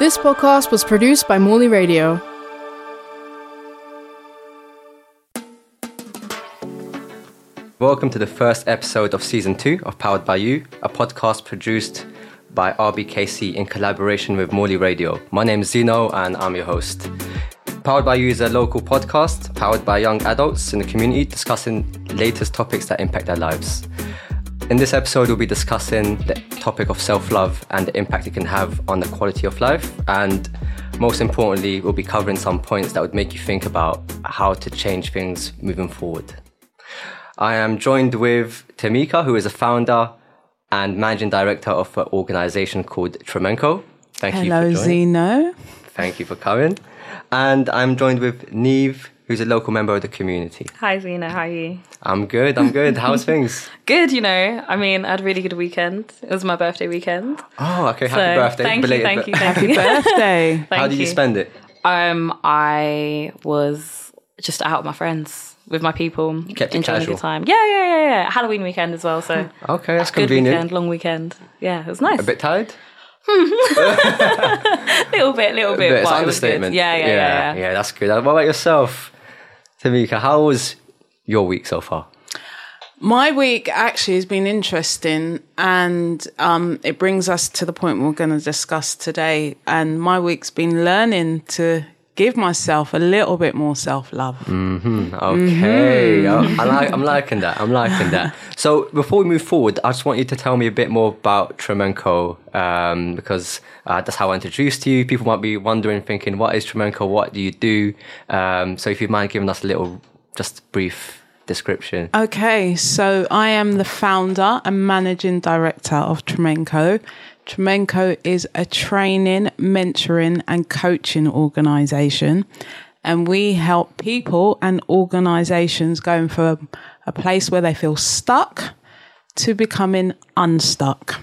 This podcast was produced by Morley Radio. Welcome to the first episode of season two of Powered by You, a podcast produced by RBKC in collaboration with Morley Radio. My name is Zino and I'm your host. Powered by You is a local podcast powered by young adults in the community discussing latest topics that impact their lives. In this episode, we'll be discussing the topic of self love and the impact it can have on the quality of life. And most importantly, we'll be covering some points that would make you think about how to change things moving forward. I am joined with Tameeka, who is a founder and managing director of an organization called Trimenco. Thank Hello, you for joining. Zino. Thank you for coming. And I'm joined with Niamh, who's a local member of the community. Hi, Zino. How are you? I'm good. I'm good. How's things? good, you know. I mean, I had a really good weekend. It was my birthday weekend. Oh, okay. Happy so, birthday. Thank Belated you. Thank you. Thank Happy you. birthday. How did you. you spend it? Um, I was just out with my friends with my people, Kept enjoying a good time. Yeah, yeah, yeah, yeah. Halloween weekend as well. So okay, that's good convenient. Weekend, long weekend. Yeah, it was nice. A bit tired. little bit, little bit. It's understatement. Yeah, yeah, yeah, yeah, yeah. That's good. What about yourself, Tameeka? How was your week so far? My week actually has been interesting, and um, it brings us to the point we're going to discuss today. And my week's been learning to give myself a little bit more self love. Mm-hmm. Okay, mm-hmm. I, like, I'm liking that. I'm liking that. So before we move forward, I just want you to tell me a bit more about Trimenco um, because uh, that's how I introduced you. People might be wondering, thinking, "What is Trimenco? What do you do?" Um, so if you mind giving us a little, just brief description. Okay, so I am the founder and managing director of Trimenco. Trimenco is a training, mentoring, and coaching organization. And we help people and organizations going from a place where they feel stuck to becoming unstuck.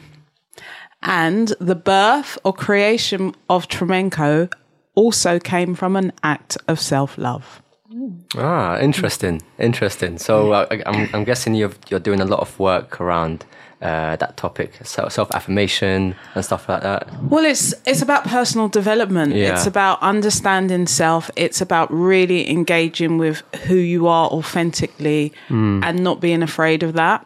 And the birth or creation of Trimenco also came from an act of self love. Ah, interesting, interesting. So uh, I'm, I'm guessing you're you're doing a lot of work around uh, that topic, self affirmation and stuff like that? Well, it's it's about personal development. Yeah. It's about understanding self. It's about really engaging with who you are authentically mm. and not being afraid of that.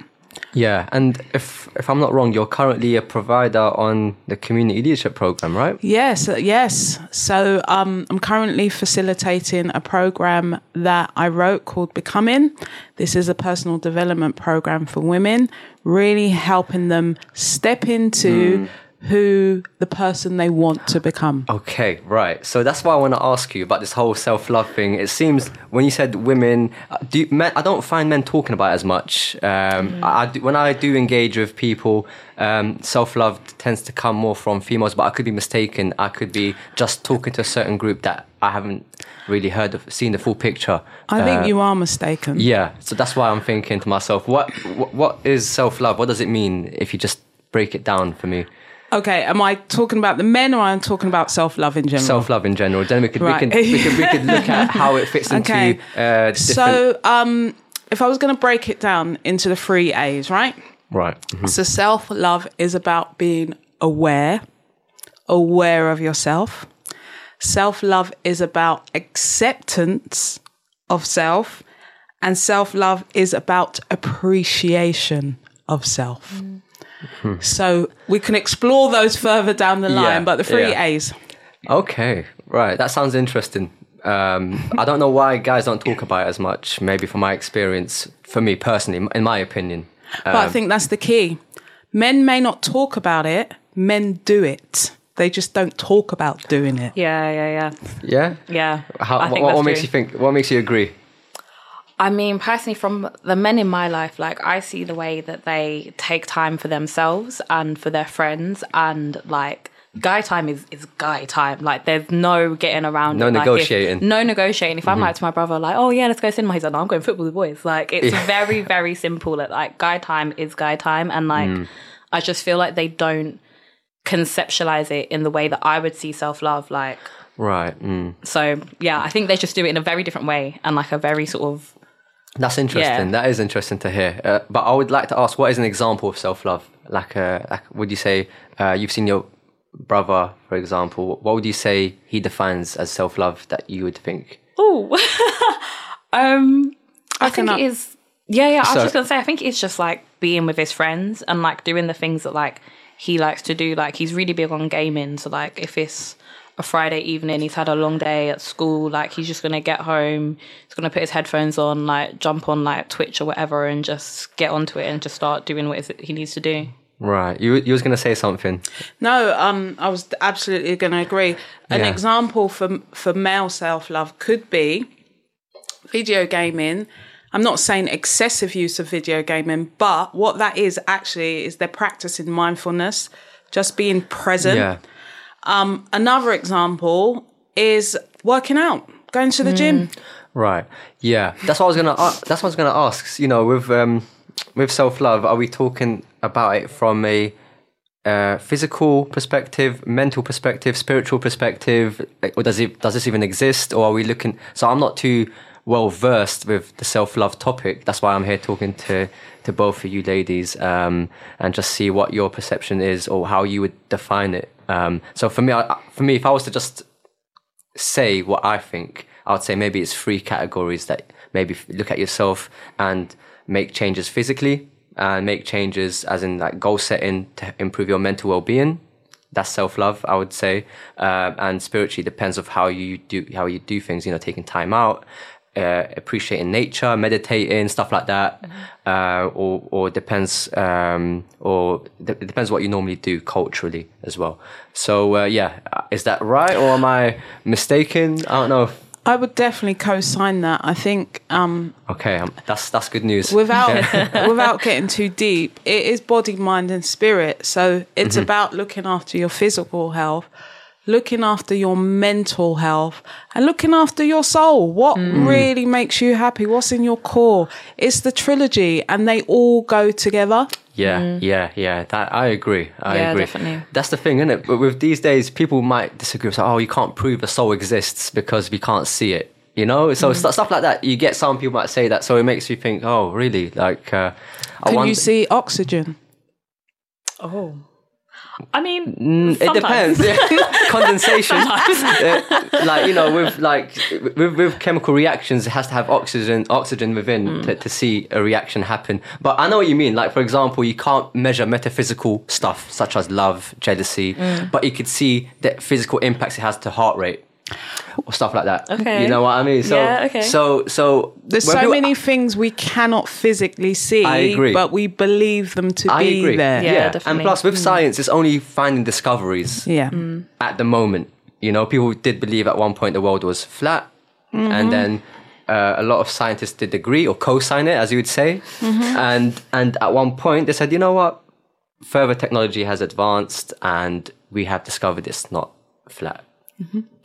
Yeah, and if if I'm not wrong, you're currently a provider on the community leadership program, right? Yes, uh, yes. So um, I'm currently facilitating a program that I wrote called Becoming. This is a personal development program for women, really helping them step into. Mm who the person they want to become. Okay, right. So that's why I want to ask you about this whole self love thing. It seems when you said women, uh, do you, men, I don't find men talking about it as much. Um, mm. I, do, when I do engage with people, um, self love tends to come more from females, but I could be mistaken. I could be just talking to a certain group that I haven't really heard of, seen the full picture. I think uh, you are mistaken. Yeah, so that's why I'm thinking to myself, what what, what is self love? What does it mean if you just break it down for me? Okay, am I talking about the men or am I talking about self love in general? Self love in general. Then we could, right. we, can, we, can, we can look at how it fits into. Okay. Uh, so, um, if I was going to break it down into the three A's, right? Right. Mm-hmm. So, self love is about being aware, aware of yourself. Self love is about acceptance of self, and self love is about appreciation of self. Mm. So we can explore those further down the line, yeah, but the three yeah. A's. Okay, right. That sounds interesting. Um, I don't know why guys don't talk about it as much. Maybe from my experience, for me personally, in my opinion. Um, but I um, think that's the key. Men may not talk about it, men do it. They just don't talk about doing it. Yeah, yeah, yeah. Yeah? Yeah. How, what, what makes you think? What makes you agree? I mean, personally, from the men in my life, like I see the way that they take time for themselves and for their friends, and like guy time is, is guy time. Like there's no getting around. No it. negotiating. Like, if, no negotiating. If I'm mm-hmm. like to my brother, like, oh yeah, let's go cinema. He's like, no, I'm going football with the boys. Like it's yeah. very very simple. That like guy time is guy time, and like mm. I just feel like they don't conceptualize it in the way that I would see self love. Like right. Mm. So yeah, I think they just do it in a very different way and like a very sort of that's interesting. Yeah. That is interesting to hear. Uh, but I would like to ask, what is an example of self love? Like, uh, like would you say uh, you've seen your brother, for example, what would you say he defines as self love that you would think? Oh, um, I, can think up- it is. Yeah, yeah. I was So- just gonna say, I think it's just like being with his friends and like doing the things that like he likes to do. Like he's really big on gaming, so like if it's a Friday evening, he's had a long day at school. Like he's just gonna get home, he's gonna put his headphones on, like jump on like Twitch or whatever, and just get onto it and just start doing what he needs to do. Right. You you was gonna say something. No, um, I was absolutely going to agree. An Yeah. example for for male self love could be video gaming. I'm not saying excessive use of video gaming, but what that is actually is they're practicing mindfulness, just being present. Yeah. Another example is working out, going to the gym. Right. Yeah. That's what I was gonna. Uh, that's what I was gonna ask. You know, with um, with self love, are we talking about it from a uh, physical perspective, mental perspective, spiritual perspective, or does it does this even exist, or are we looking? So I'm not too well versed with the self love topic. That's why I'm here talking to to both of you ladies, um, and just see what your perception is or how you would define it. Um, so for me, I, for me, if I was to just say what I think, I would say maybe it's three categories that maybe look at yourself and make changes physically and make changes as in like goal setting to improve your mental well-being. That's self-love, I would say, uh, and spiritually depends of how you do how you do things. You know, taking time out, uh, appreciating nature, meditating, stuff like that, uh, or or depends um, or de- it depends what you normally do culturally as well. So uh, yeah, uh, is that right or am I mistaken? I don't know. If, I would definitely co-sign that. I think um, okay, um, that's that's good news. without without getting too deep, it is body, mind, and spirit. So it's Mm-hmm. about looking after your physical health, looking after your mental health, and looking after your soul. What Mm. really makes you happy? What's in your core? It's the trilogy, and they all go together. Yeah, yeah, yeah. That I agree. I Yeah, agree. definitely. That's the thing, isn't it? But with these days, people might disagree. It's like, oh, you can't prove a soul exists because we can't see it. You know, so stu- stuff like that. You get some people might say that, so it makes you think, oh, really? Like, uh, I Can wonder- you see oxygen? Oh, I mean, Mm, It depends. Condensation, Uh, like you know, with like with, with chemical reactions, it has to have oxygen oxygen within to, to see a reaction happen. But I know what you mean. Like for example, you can't measure metaphysical stuff such as love, jealousy, but you could see the physical impacts it has to heart rate or stuff like that. Okay. you know what I mean. So Yeah, okay. so so There's so people- many things we cannot physically see, I agree. but we believe them to I be agree. there. Yeah, and definitely. plus with mm. science, it's only finding discoveries. Yeah. Mm. at the moment. You know, people did believe at one point the world was flat, and mm-hmm. then uh, a lot of scientists did agree or co-sign it, as you would say. Mm-hmm. And and at one point they said, you know what, further technology has advanced, and we have discovered it's not flat.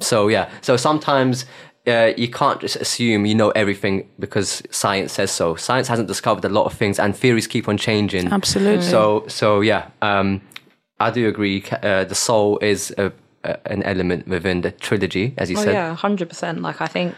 So yeah, so sometimes. Uh, you can't just assume you know everything because science says so. Science hasn't discovered a lot of things, and theories keep on changing. Absolutely. So, so yeah, um, I do agree. Uh, the soul is a, a, an element within the trilogy, as you Oh said. yeah, hundred percent. Like I think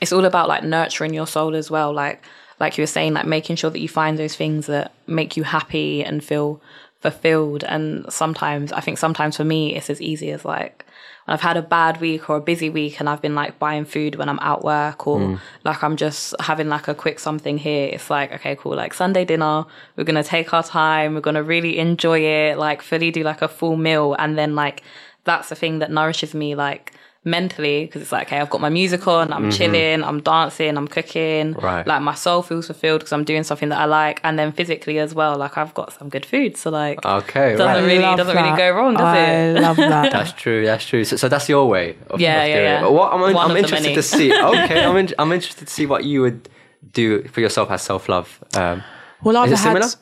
it's all about like nurturing your soul as well. Like like you were saying, like making sure that you find those things that make you happy and feel fulfilled. And sometimes I think sometimes for me it's as easy as like when I've had a bad week or a busy week and I've been like buying food when I'm at work or mm. like I'm just having like a quick something here. It's like, okay, cool, like Sunday dinner, we're gonna take our time, we're gonna really enjoy it, like fully do like a full meal. And then like that's the thing that nourishes me like mentally because it's like okay i've got my music on i'm chilling i'm dancing i'm cooking Mm-hmm. Right. like my soul feels fulfilled because i'm doing something that i like and then physically as well like i've got some good food so like Okay, Doesn't right. really- doesn't really go wrong, does I it? love that. That's true. That's true. So, so that's your way. Of, Yeah, of yeah, yeah. It. What I'm, One I'm interested to see. Okay, I'm in, I'm interested to see what you would do for yourself as self love. Um, Well, I've Is it had. similar?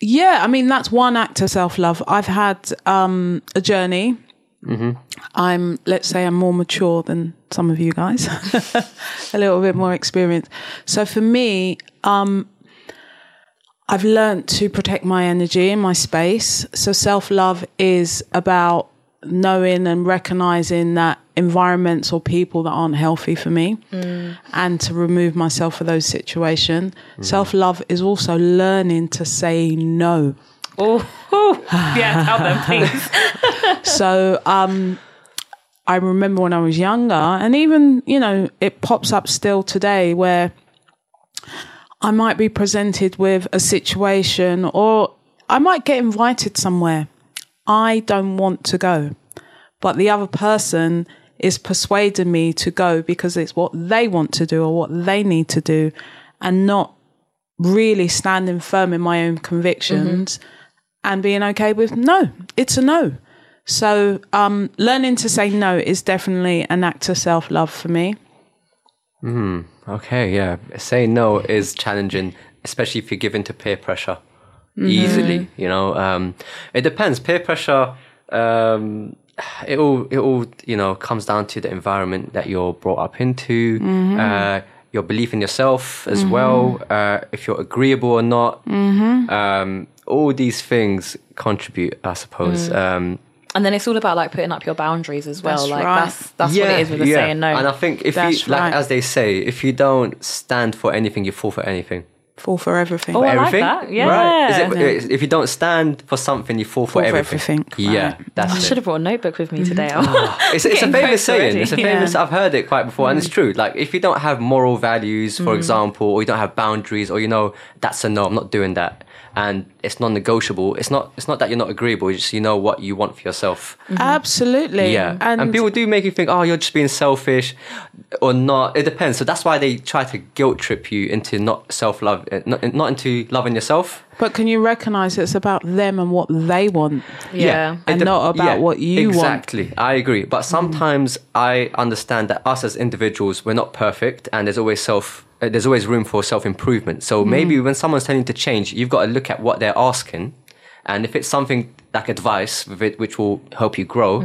Yeah, I mean that's one act of self love. I've had um, a journey. Mm-hmm. I'm, let's say, I'm more mature than some of you guys, a little bit more experienced. So for me, um, I've learned to protect my energy and my space. So self love is about knowing and recognizing that environments or people that aren't healthy for me and to remove myself from those situations. Self love is also learning to say no. Oh, oh yeah tell them please. So um, I remember when I was younger, and even you know, it pops up still today where I might be presented with a situation, or I might get invited somewhere. I don't want to go, but the other person is persuading me to go because it's what they want to do or what they need to do, and not really standing firm in my own convictions and being okay with no, it's a no. So, um, learning to say no is definitely an act of self love for me. Okay, yeah. Saying no is challenging, especially if you're given to peer pressure easily. You know, um, it depends. Peer pressure, um, it all it all you know comes down to the environment that you're brought up into, uh, your belief in yourself as well, uh, if you're agreeable or not. Um, all these things contribute, I suppose. Um, And then it's all about like putting up your boundaries as well. That's like right. that's that's what it is with the saying no. And I think if That's you, like, right. as they say, if you don't stand for anything, you fall for anything. Fall for everything. Oh, I like that. Yeah. Right? Is it, if you don't stand for something, you fall for Fall for everything. everything, Yeah, right. that's I it. should have brought a notebook with me today. It's, it's a Getting famous saying. already. It's a Yeah. famous. I've heard it quite before, and it's Mm. true. Like if you don't have moral values, for example, or you don't have boundaries, or you know that's a no, I'm not doing that, and it's non-negotiable. It's not. It's not that you're not agreeable. It's just you know what you want for yourself. Mm-hmm. Absolutely. Yeah, and, And, people do make you think, oh, you're just being selfish, or not. It depends. So that's why they try to guilt trip you into not self love, eh, not, not into loving yourself. but can you recognize it's about them and what they want? yeah. It And dep- not about what you want. exactly. I agree. But mm-hmm. sometimes I understand that us as individuals, we're not perfect, and there's always self. Uh, There's always room for self improvement. So maybe when someone's telling you to change, you've got to look at what they're asking, and if it's something like advice with it, which will help you grow,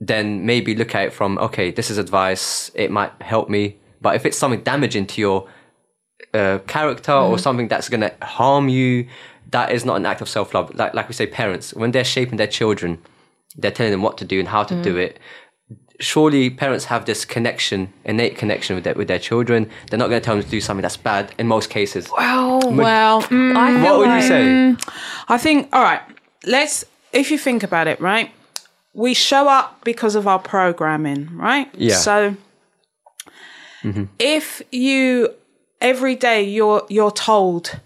then maybe look at it from okay, this is advice. It might help me. But if it's something damaging to your uh, character or something that's going to harm you, that is not an act of self love. Like, like we say, parents, when they're shaping their children, they're telling them what to do and how to do it. Surely parents have this connection, innate connection with their, with their children. They're not going to tell them to do something that's bad in most cases. Well, Well, mm, I What would you like- say? I think, all right, let's, if you think about it, right? We show up because of our programming, right? Yeah. So if you, every day you're, you're told,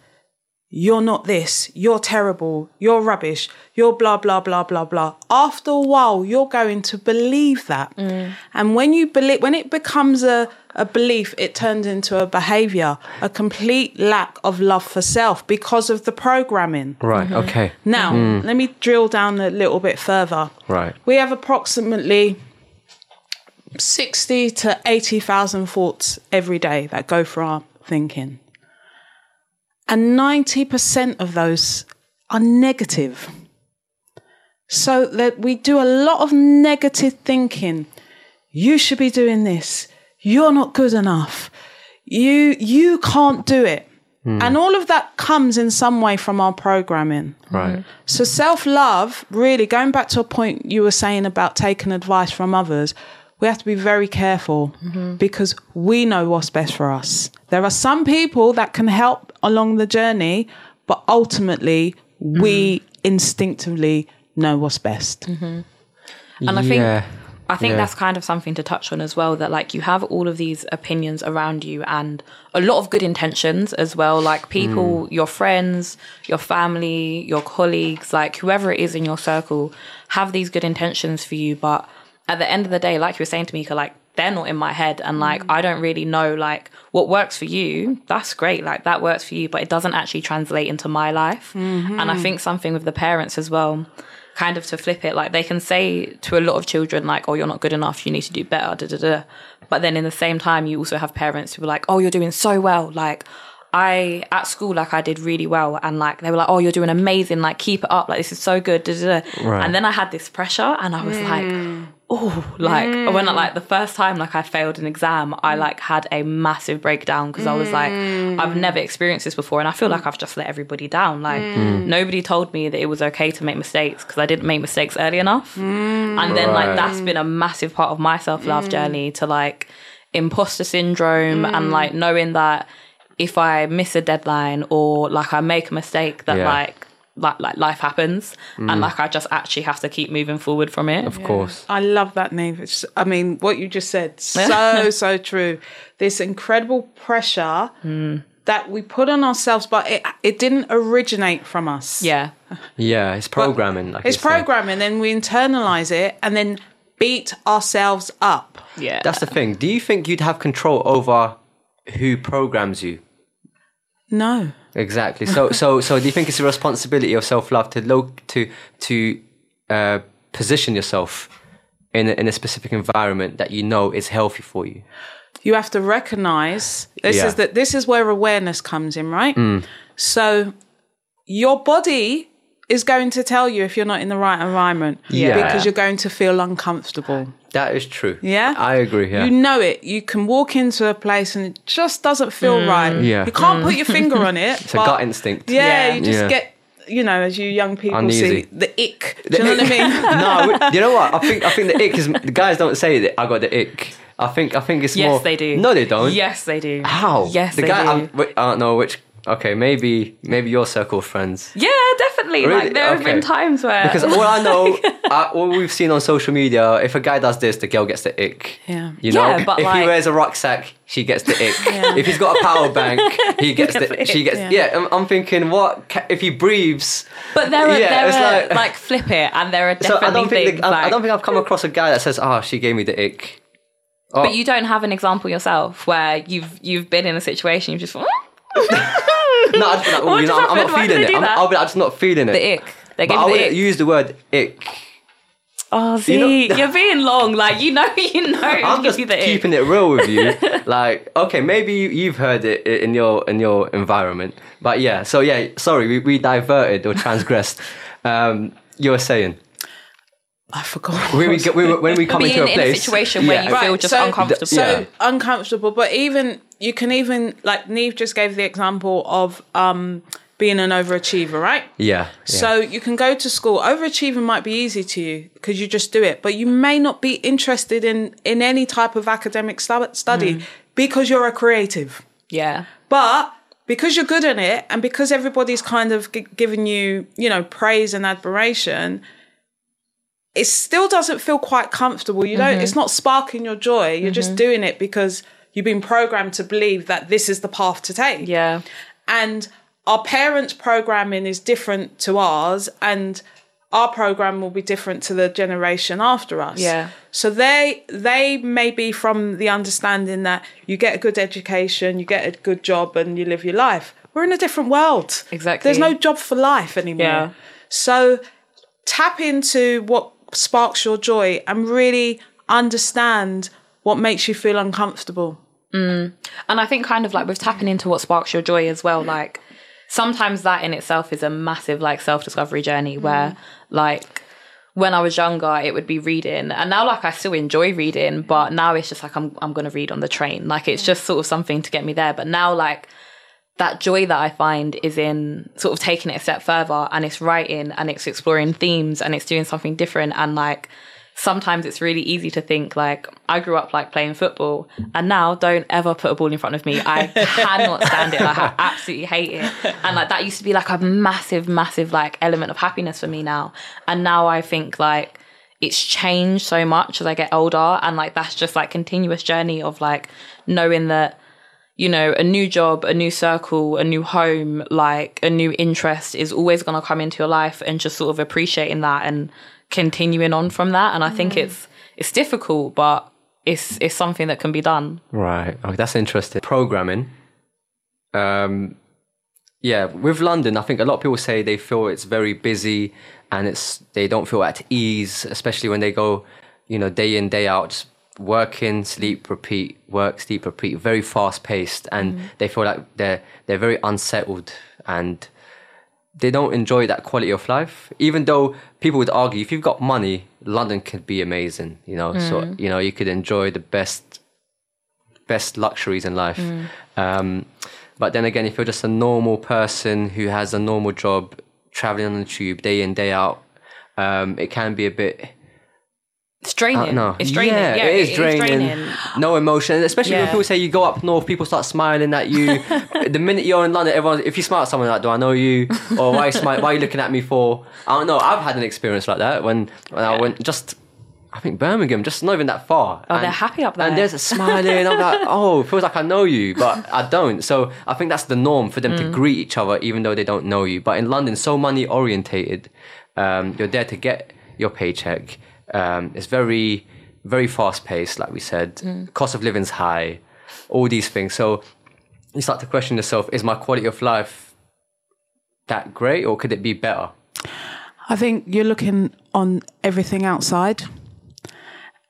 you're not this, you're terrible, you're rubbish, you're blah, blah, blah, blah, blah. After a while, you're going to believe that. Mm. And when you believe, when it becomes a, a belief, it turns into a behavior, a complete lack of love for self because of the programming. Right. Mm-hmm. Okay. Now, mm. let me drill down a little bit further. Right. We have approximately 60 to 80,000 thoughts every day that go through our thinking. And 90% of those are negative. So that we do a lot of negative thinking. You should be doing this. You're not good enough. You you can't do it. Hmm. And all of that comes in some way from our programming. Right. So self love, really going back to a point you were saying about taking advice from others, we have to be very careful mm-hmm. because we know what's best for us. There are some people that can help along the journey, but ultimately we mm-hmm. instinctively know what's best. Mm-hmm. And I think Yeah. I think Yeah. that's kind of something to touch on as well. That like you have all of these opinions around you and a lot of good intentions as well. Like people, mm. your friends, your family, your colleagues, like whoever it is in your circle, have these good intentions for you. But at the end of the day, like you were saying to Mika, like they're not in my head, and like mm. I don't really know like what works for you. That's great, like that works for you, but it doesn't actually translate into my life. Mm-hmm. And I think something with the parents as well kind of to flip it like they can say to a lot of children like oh you're not good enough you need to do better da, da, da. but then in the same time you also have parents who are like oh you're doing so well like I at school like I did really well and like they were like oh you're doing amazing like keep it up like this is so good da, da, da. Right. and then I had this pressure and I was mm. like oh like when I like the first time like I failed an exam I mm. like had a massive breakdown because I was like mm. I've never experienced this before and I feel like I've just let everybody down like nobody told me that it was okay to make mistakes because I didn't make mistakes early enough. And then Right. like that's been a massive part of my self-love journey to like imposter syndrome and like knowing that if I miss a deadline or like I make a mistake that Yeah. like like like life happens and mm. like I just actually have to keep moving forward from it. Of course. I love that, Niamh. It's, I mean, what you just said, so, so true. This incredible pressure hmm. that we put on ourselves, but it, it didn't originate from us. Yeah. Yeah, it's programming. Like It's programming, then we internalize it and then beat ourselves up. Yeah. That's the thing. Do you think you'd have control over who programs you? No. Exactly. So, so, so, do you think it's a responsibility of self love to lo- to to uh, position yourself in a, in a specific environment that you know is healthy for you? You have to recognize this Yeah. is that this is where awareness comes in, right? So your body is going to tell you if you're not in the right environment Yeah. because you're going to feel uncomfortable. That is true. Yeah? I agree. Yeah. You know it. You can walk into a place and it just doesn't feel mm. right. Yeah. You can't mm. put your finger on it. it's a gut instinct. Yeah, Yeah. you just Yeah. get, you know, as you young people Uneasy. see, the ick. Do you know what I mean? no, we- you know what? I think I think the ick is the guys don't say that I got the ick. I think I think it's Yes, more. they do. No, they don't. Yes, they do. How? Yes, the they guy. do. I'm- I don't know which. Okay, maybe maybe your circle of friends. Yeah, definitely. Really? Like there have been times where Because all I know, uh, all we've seen on social media, if a guy does this, the girl gets the ick. Yeah. You know, Yeah, but if he wears a rucksack, she gets the ick. If he's got a power bank, he gets the. the She gets. yeah. Yeah, I'm, I'm thinking, what if he breathes? But there are Yeah, there are like- like, flip it, and there are So definitely I don't think things the, I, I like. don't think I've come across a guy that says, "Ah, she gave me the ick." Oh, but you don't have an example yourself where you've you've been in a situation you've just "Hmm, no, I just be like, oh, you know, I'm, I'm not happened? Why did feeling it. I'm, I'll be, I'm just not feeling it. the ick. They But gave I the wouldn't ick. use the word ick. Oh, see, You are being long. Like you know, you know. I'm just you the ick. keeping it real with you. like, okay, maybe you, you've heard it in your in your environment, but yeah. So yeah, sorry, we, we diverted or transgressed. um, you were saying I forgot. when we get when, when we come Being into a in a situation where you feel just uncomfortable. So Yeah. uncomfortable, but even you can even like Niamh just gave the example of um being an overachiever, right? yeah, yeah. So you can go to school. Overachieving might be easy to you because you just do it, but you may not be interested in in any type of academic study Mm. because you're a creative. yeah, But because you're good at it, and because everybody's kind of g- giving you, you know, praise and admiration, it still doesn't feel quite comfortable. You don't. It's mm-hmm. not sparking your joy. You're just mm-hmm. doing it because you've been programmed to believe that this is the path to take yeah, and our parents' programming is different to ours, and our program will be different to the generation after us. Yeah. So they they may be from the understanding that you get a good education, you get a good job, and you live your life. We're in a different world. Exactly. There's no job for life anymore. Yeah. So tap into what sparks your joy and really understand what makes you feel uncomfortable. Mm. and I think kind of like with tapping into what sparks your joy as well. Like sometimes that in itself is a massive like self discovery journey mm. where like when I was younger, it would be reading, and now like I still enjoy reading, but now it's just like I'm I'm gonna read on the train. Like it's just sort of something to get me there. But now like that joy that I find is in sort of taking it a step further, and it's writing, and it's exploring themes, and it's doing something different, and like sometimes it's really easy to think like I grew up like playing football and now don't ever put a ball in front of me. I cannot stand it. Like I absolutely hate it. And like that used to be like a massive, massive like element of happiness for me now. And now I think like it's changed so much as I get older and like that's just like continuous journey of like knowing that you know, a new job, a new circle, a new home, like a new interest is always going to come into your life and just sort of appreciating that and continuing on from that. And I think it's, it's difficult, but it's, it's something that can be done. Right. Okay, that's interesting. Programming. Um, yeah, with London, I think a lot of people say they feel it's very busy and it's they don't feel at ease, especially when they go, you know, day in day out, just working, sleep, repeat, work, sleep, repeat, very fast paced, and they feel like they're they're very unsettled and they don't enjoy that quality of life. Even though people would argue, if you've got money, London could be amazing. You know, so you know you could enjoy the best best luxuries in life. Um, but then again, if you're just a normal person who has a normal job, traveling on the tube day in day out, um, it can be a bit It's draining. Uh, no, It's draining. Yeah, Yeah, it is it draining. draining. No emotion, especially when people say you go up north, people start smiling at you. the minute you're in London, everyone, if you smile at someone like, "Do I know you?" or "Why, are you smile- why are you looking at me for?" I don't know. I've had an experience like that when, when I went just. I think Birmingham, just not even that far. Oh, they're happy up there. And there's a smiling. I'm like, oh, it feels like I know you, but I don't. So I think that's the norm for them Mm. to greet each other, even though they don't know you. But in London, so money orientated, um, you're there to get your paycheck. Um, it's very, very fast paced, like we said. Mm. Cost of living's high, all these things. So you start to question yourself: Is my quality of life that great, or could it be better? I think you're looking on everything outside.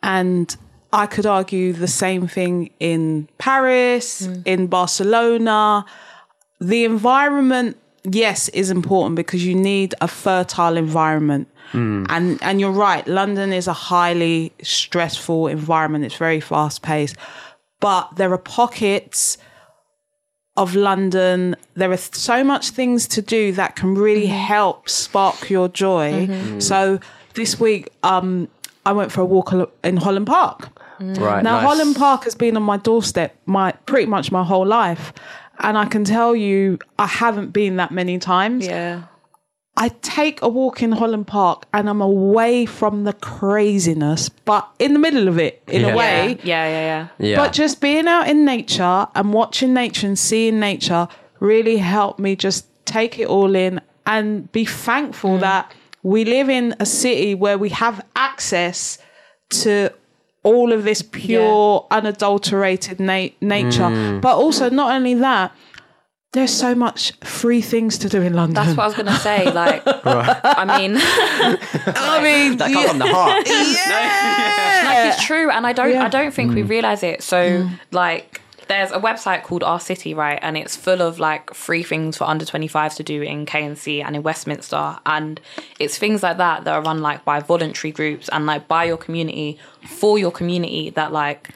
And I could argue the same thing in Paris, in Barcelona. The environment, yes, is important because you need a fertile environment. Mm. And and you're right, London is a highly stressful environment. It's very fast paced. But there are pockets of London. There are so much things to do that can really mm-hmm. help spark your joy. Mm-hmm. Mm. So this week, um, I went for a walk in Holland Park. Mm. Right Now nice. Holland Park has been on my doorstep my pretty much my whole life, and I can tell you I haven't been that many times. Yeah. I take a walk in Holland Park and I'm away from the craziness, but in the middle of it in Yeah. a way. Yeah, yeah, yeah. Yeah. But just being out in nature and watching nature and seeing nature really helped me just take it all in and be thankful mm. that we live in a city where we have access to all of this pure, unadulterated na- nature. Mm. But also, not only that, there's so much free things to do in London. That's what I was gonna say. Like, I mean, I mean, that comes from the heart. Yeah, like it's true, and I don't, Yeah. I don't think we mm. realize it. So, mm. like, there's a website called Our City, right, and it's full of like free things for under 25s to do in KNC and in Westminster, and it's things like that that are run like by voluntary groups and like by your community for your community. That like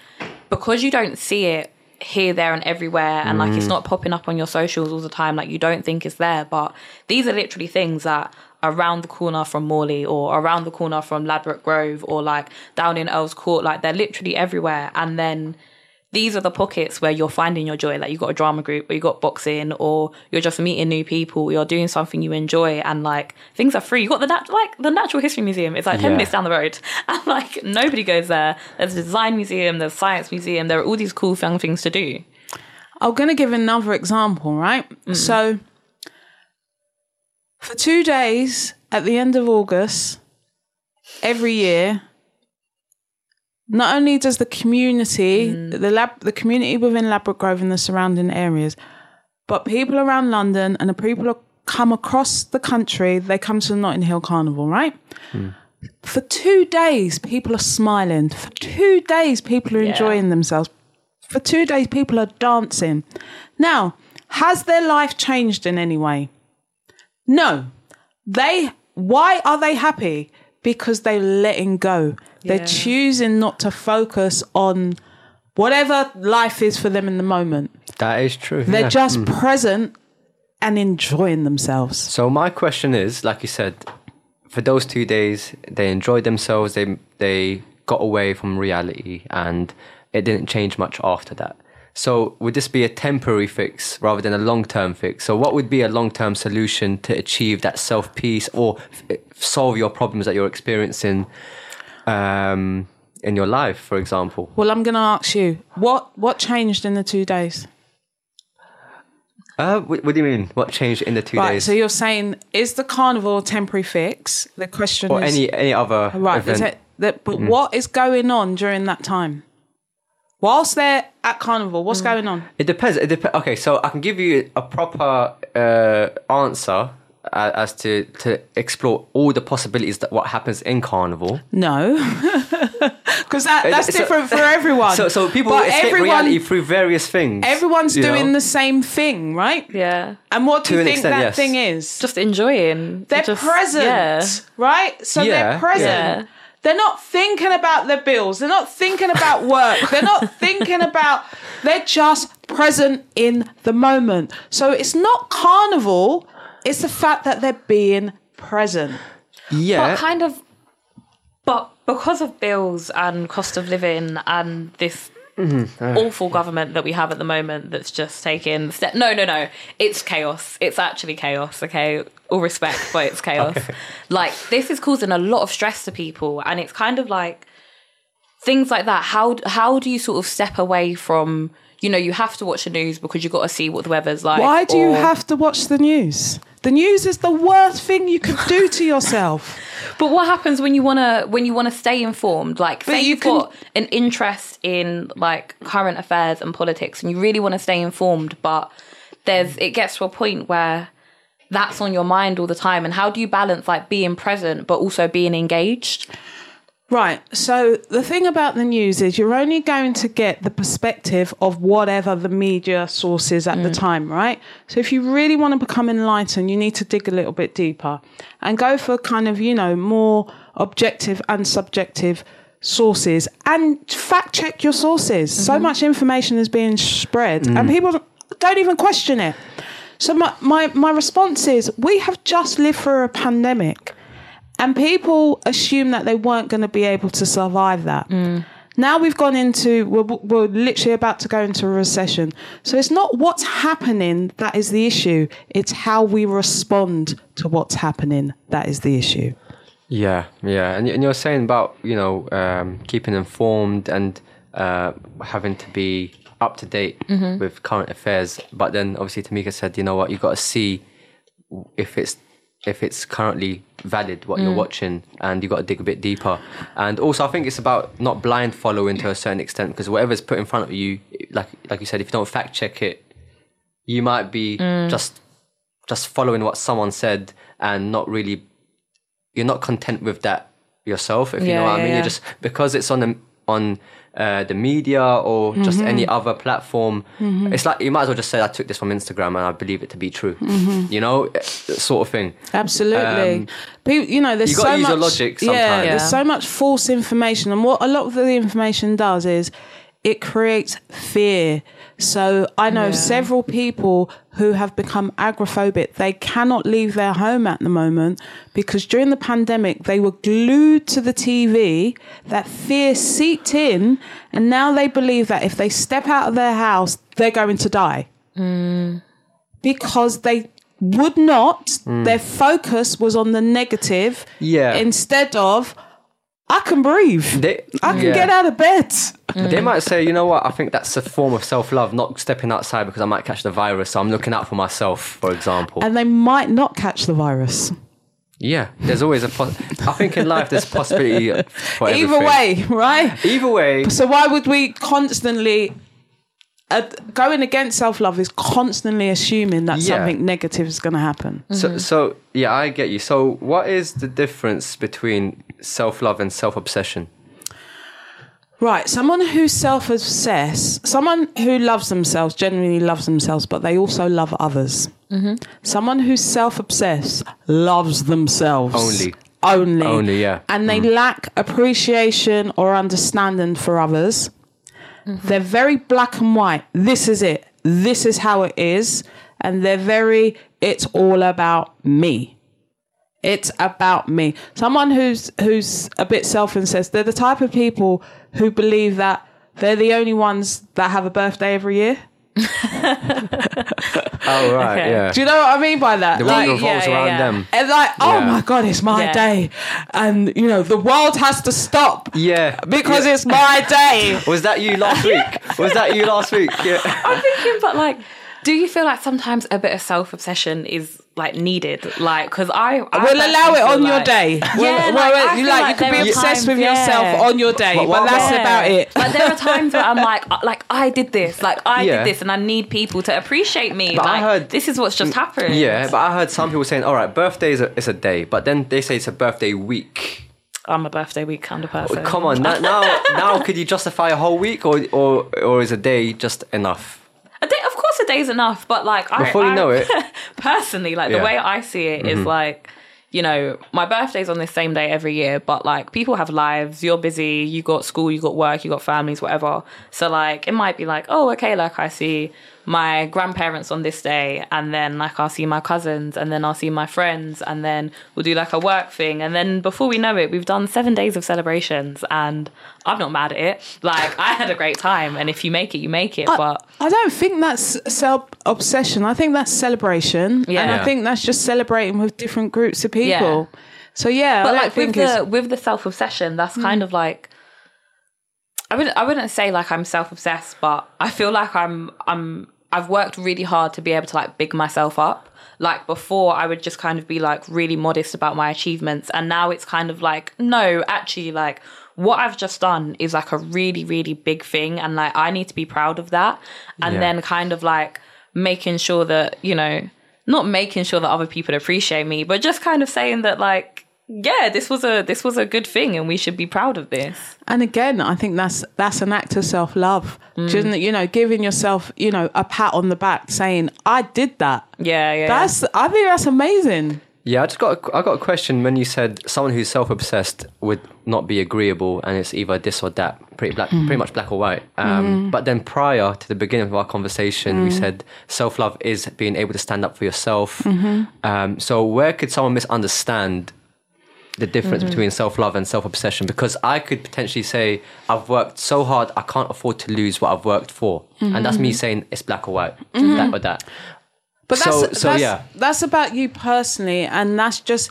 because you don't see it here, there, and everywhere, and like it's mm. not popping up on your socials all the time, like you don't think it's there. But these are literally things that are around the corner from Morley or around the corner from Ladbroke Grove or like down in Earls Court, like they're literally everywhere. And then these are the pockets where you're finding your joy. Like you got a drama group, or you got boxing, or you're just meeting new people. You're doing something you enjoy, and like things are free. You got the nat- like the Natural History Museum. It's like ten Yeah. minutes down the road, and like nobody goes there. There's a design museum. There's science museum. There are all these cool fun things to do. I'm going to give another example, right? Mm. So, for two days at the end of August, every year, not only does the community, mm. the lab, the community within Ladbroke Grove and the surrounding areas, but people around London and the people who come across the country, they come to the Notting Hill Carnival, right? Mm. For two days, people are smiling. For two days, people are enjoying themselves. For two days, people are dancing. Now, has their life changed in any way? No. They why are they happy? Because they're letting go. They're Yeah. choosing not to focus on whatever life is for them in the moment. That is true. They're yeah. just mm. present and enjoying themselves. So my question is, like you said, for those two days, they enjoyed themselves. They they got away from reality, and it didn't change much after that. So would this be a temporary fix rather than a long term fix? So what would be a long term solution to achieve that self peace or f- solve your problems that you're experiencing um, in your life, for example? Well, I'm going to ask you, what what changed in the two days? Uh, what, what do you mean? What changed in the two Right, days? so you're saying is the carnival a temporary fix? The question or is any any other Right, event? is it, that, but what is going on during that time? Whilst they're at carnival, what's going on? It depends. It dep- Okay, so I can give you a proper uh, answer uh, as to to explore all the possibilities that what happens in carnival. No, because that, that's so- different for everyone. So so people But escape everyone, reality through various things. everyone's doing know? the same thing, right? Yeah, And what do To you think extent, that yes. thing is? just enjoying. they're just, present, Yeah. right? So Yeah, they're present. yeah. They're not thinking about their bills. They're not thinking about work. They're not thinking about. They're just present in the moment. So it's not carnival. It's the fact that they're being present. yeah. But kind of But because of bills and cost of living and this mm-hmm. uh. awful government that we have at the moment that's just taking step no no no. It's chaos. It's actually chaos okay? All respect but it's chaos. Like this is causing a lot of stress to people and it's kind of like things like that. How how do you sort of step away from you know you have to watch the news because you've got to see what the weather's like Why do you have to watch the news? The news is the worst thing you could do to yourself. But what happens when you wanna when you wanna stay informed? Like, say you you've can- got an interest in like current affairs and politics, and you really want to stay informed, but there's it gets to a point where that's on your mind all the time. And how do you balance like being present but also being engaged? Right. So the thing about the news is you're only going to get the perspective of whatever the media source is at the mm. time, right? So if you really want to become enlightened, you need to dig a little bit deeper and go for kind of, you know, more objective and subjective sources and fact check your sources. So mm-hmm. much information is being spread and mm. people don't even question it. So my, my, my response is we have just lived through a pandemic and people assume that they weren't going to be able to survive that. Now we've gone into, we're, we're literally about to go into a recession. So it's not what's happening that is the issue, it's how we respond to what's happening that is the issue. Yeah, yeah, and, and you're saying about you know um, keeping informed and uh, having to be up to date with current affairs, but then obviously Tameeka said, you know what, you've got to see if it's if it's currently valid what you're mm. watching, and you've got to dig a bit deeper. And also, I think it's about not blind following to a certain extent because whatever's put in front of you, like like you said, if you don't fact check it, you might be mm. just just following what someone said and not really you're not content with that yourself if you Yeah, know what yeah, i mean yeah. you're just because it's on the on uh, the media or just Mm-hmm. any other platform it's like you might as well just say i took this from instagram and i believe it to be true Mm-hmm. you know eh, sort of thing Absolutely. Um, People, you know, there's you so use much your logic Yeah, sometimes. there's so much false information, and what a lot of the information does is it creates fear. So I know Yeah. several people who have become agoraphobic. They cannot leave their home at the moment because during the pandemic they were glued to the TV. That fear seeped in, and now they believe that if they step out of their house, they're going to die mm. because they would not. Mm. Their focus was on the negative. Yeah. Instead of, I can breathe. they, I can yeah. get out of bed. they might say you know what i think that's a form of self-love not stepping outside because i might catch the virus so i'm looking out for myself for example And they might not catch the virus. yeah there's always a pos- i think in life there's possibility for Either way, right? either way So why would we constantly uh, going against self love is constantly assuming that Yeah. something negative is going to happen. So, so yeah, I get you. So, what is the difference between self love and self obsession? Right, someone who's self obsessed, someone who loves themselves, generally loves themselves, but they also love others. Someone who's self obsessed loves themselves. Only. Only. Only, yeah. And they lack appreciation or understanding for others. Mm-hmm. They're very black and white. This is it. This is how it is. And they're very, it's all about me. It's about me. Someone who's who's a bit self-obsessed. They're the type of people who believe that they're the only ones that have a birthday every year. Oh, right, Okay. yeah. Do you know what I mean by that? The Like- world revolves yeah, yeah, around yeah. them. and like, oh my god, it's my Yeah. day, and you know the world has to stop. Yeah. because Yeah. it's my day. Was that you last week? Was that you last week? Yeah. I'm thinking, but like, do you feel like sometimes a bit of self obsession is like needed? Like, because I, I We'll allow it feel on your day. Yeah, We'll- like, we'll- you feel like, like you could be obsessed times- with yourself yeah. on your day, What- but what that's about- about it. Like there are times where I'm like, uh, like I did this, like I Yeah. did this, and I need people to appreciate me. But I heard- this is what's just happened. Yeah, but I heard some people saying, all right, birthday is a, is a day, but then they say it's a birthday week. I'm a birthday week kind of person. Come on, now, now, now could you justify a whole week or, or, or is a day just enough? A day, of course, a day's enough, but like I, Before you I- know it. personally, like Yeah. the way I see it is mm-hmm. like, you know, my birthday's on the same day every year, but like people have lives. You're busy. You got school. You got work. You got families. Whatever. So like, it might be like, oh, okay, like I see my grandparents on this day and then like I'll see my cousins and then I'll see my friends and then we'll do like a work thing and then before we know it we've done 7 days of celebrations and I'm not mad at it like I had a great time and if you make it you make it but I don't think that's self obsession. I think that's celebration. Yeah. And I think that's just celebrating with different groups of people. So yeah, but I like with think it's the with the self obsession, that's kind of like I wouldn't I wouldn't say like I'm self obsessed, but I feel like I'm I'm I've worked really hard to be able to like big myself up. Like before, I would just kind of be like really modest about my achievements, and now it's kind of like no, actually, like what I've just done is like a really really big thing, and like I need to be proud of that, and Yeah. then kind of like making sure that you know not making sure that other people appreciate me, but just kind of saying that like yeah, this was a this was a good thing and we should be proud of this. And again, I think that's that's an act of self love. Mm. You know, giving yourself, you know, a pat on the back, saying, "I did that." Yeah, yeah. That's I think that's amazing. Yeah, I just got a, I got a question when you said someone who's self obsessed would not be agreeable, and it's either this or that, pretty black, pretty much black or white. Um, But then prior to the beginning of our conversation, we said self love is being able to stand up for yourself. Um, so where could someone misunderstand the difference mm-hmm. between self love and self obsession? Because I could potentially say I've worked so hard, I can't afford to lose what I've worked for, and that's me mm-hmm. saying it's black or white, mm-hmm. that or that. But that's So- so, that's, yeah. that's about you personally, and that's just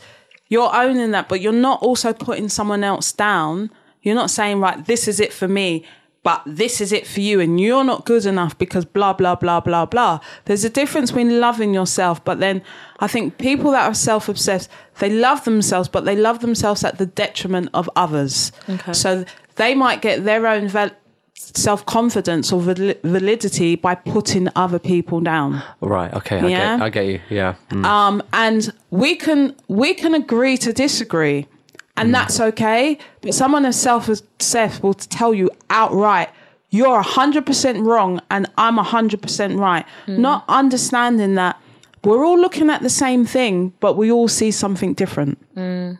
you're owning that. But you're not also putting someone else down. You're not saying right, this is it for me, but this is it for you, and you're not good enough because blah blah blah blah blah. There's a difference between loving yourself, but then I think people that are self-obsessed, they love themselves, but they love themselves at the detriment of others. Okay. So they might get their own val- self-confidence or val- validity by putting other people down. Right. Okay. I, Yeah. get, I get you. Yeah. Mm. um, and we can we can agree to disagree, and mm. that's okay. But someone as self-obsessed will tell you outright, "You're hundred percent wrong, and I'm hundred percent right." Mm. Not understanding that we're all looking at the same thing, but we all see something different. Mm.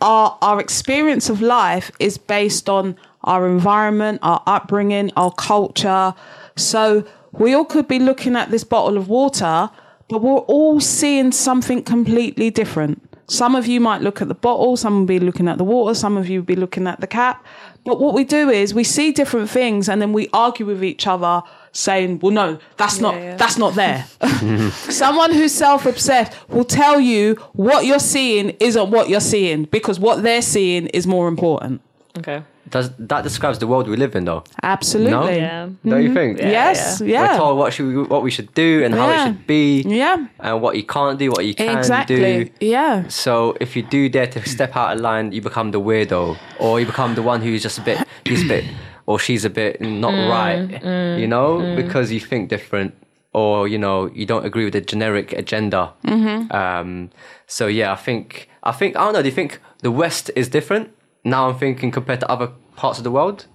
Our our experience of life is based on our environment, our upbringing, our culture. So we all could be looking at this bottle of water, but we're all seeing something completely different. Some of you might look at the bottle, some will be looking at the water, some of you will be looking at the cap. But what we do is we see different things and then we argue with each other saying, well, no, that's not, yeah. that's not there. Someone who's self-obsessed will tell you what you're seeing isn't what you're seeing because what they're seeing is more important. Okay. Does that describes the world we live in, though? Absolutely. No? Yeah. Don't you think? Yes, Yeah. We're told what should we, what we should do and how it should be, Yeah. and what you can't do, what you can Exactly. do. Yeah. So if you do dare to step out of line, you become the weirdo, or you become the one who's just a bit, he's a bit, or she's a bit not Mm, right, you know, because you think different, or you know, you don't agree with the generic agenda. Mm-hmm. Um, so yeah, I think, I think, I don't know. Do you think the West is different now? I'm thinking compared to other parts of the world.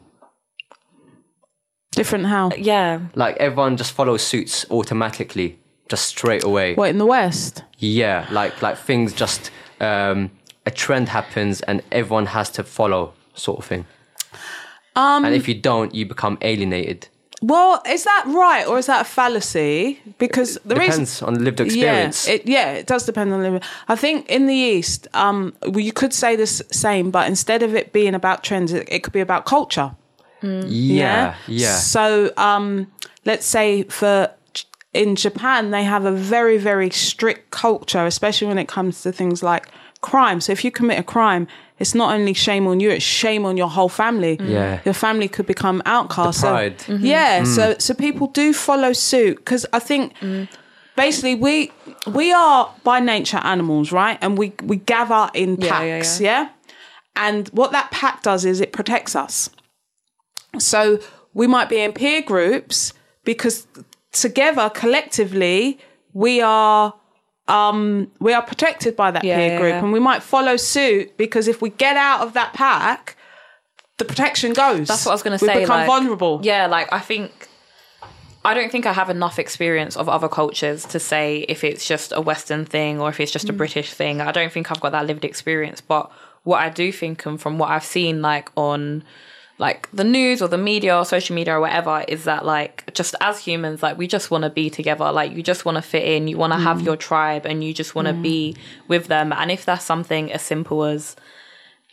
Different how? Yeah. Like everyone just follows suits automatically, just straight away. What in the West? Yeah, like like things just um, a trend happens and everyone has to follow, sort of thing. Um, and if you don't, you become alienated. Well, is that right or is that a fallacy? Because the reason Depends on lived experience. Yeah, it, yeah, it does depend on living. I think in the East, um, well, you could say the same, but instead of it being about trends, it, it could be about culture. yeah, yeah, So, um, let's say for in Japan, they have a very, very strict culture, especially when it comes to things like crime. So, if you commit a crime, it's not only shame on you; it's shame on your whole family. Mm. Yeah. your family could become outcast. The So- pride. Mhm. yeah, mm. so so people do follow suit because I think mm. basically we we are by nature animals, right? And we we gather in Yeah, packs, yeah, yeah. And what that pack does is it protects us. So we might be in peer groups because together collectively we are um we are protected by that Yeah, peer group yeah. and we might follow suit because if we get out of that pack the protection goes That's what I was going to we say. become like- vulnerable Yeah, like I think I don't think I have enough experience of other cultures to say if it's just a Western thing or if it's Mm. just a British thing. I don't think I've got that lived experience. But what I do think, and from what I've seen, like on like the news or the media or social media or whatever is that like just as humans like we just want to be together. Like you just want to fit in. You want to have mm. your tribe and you just want to be with them. And if that's something as simple as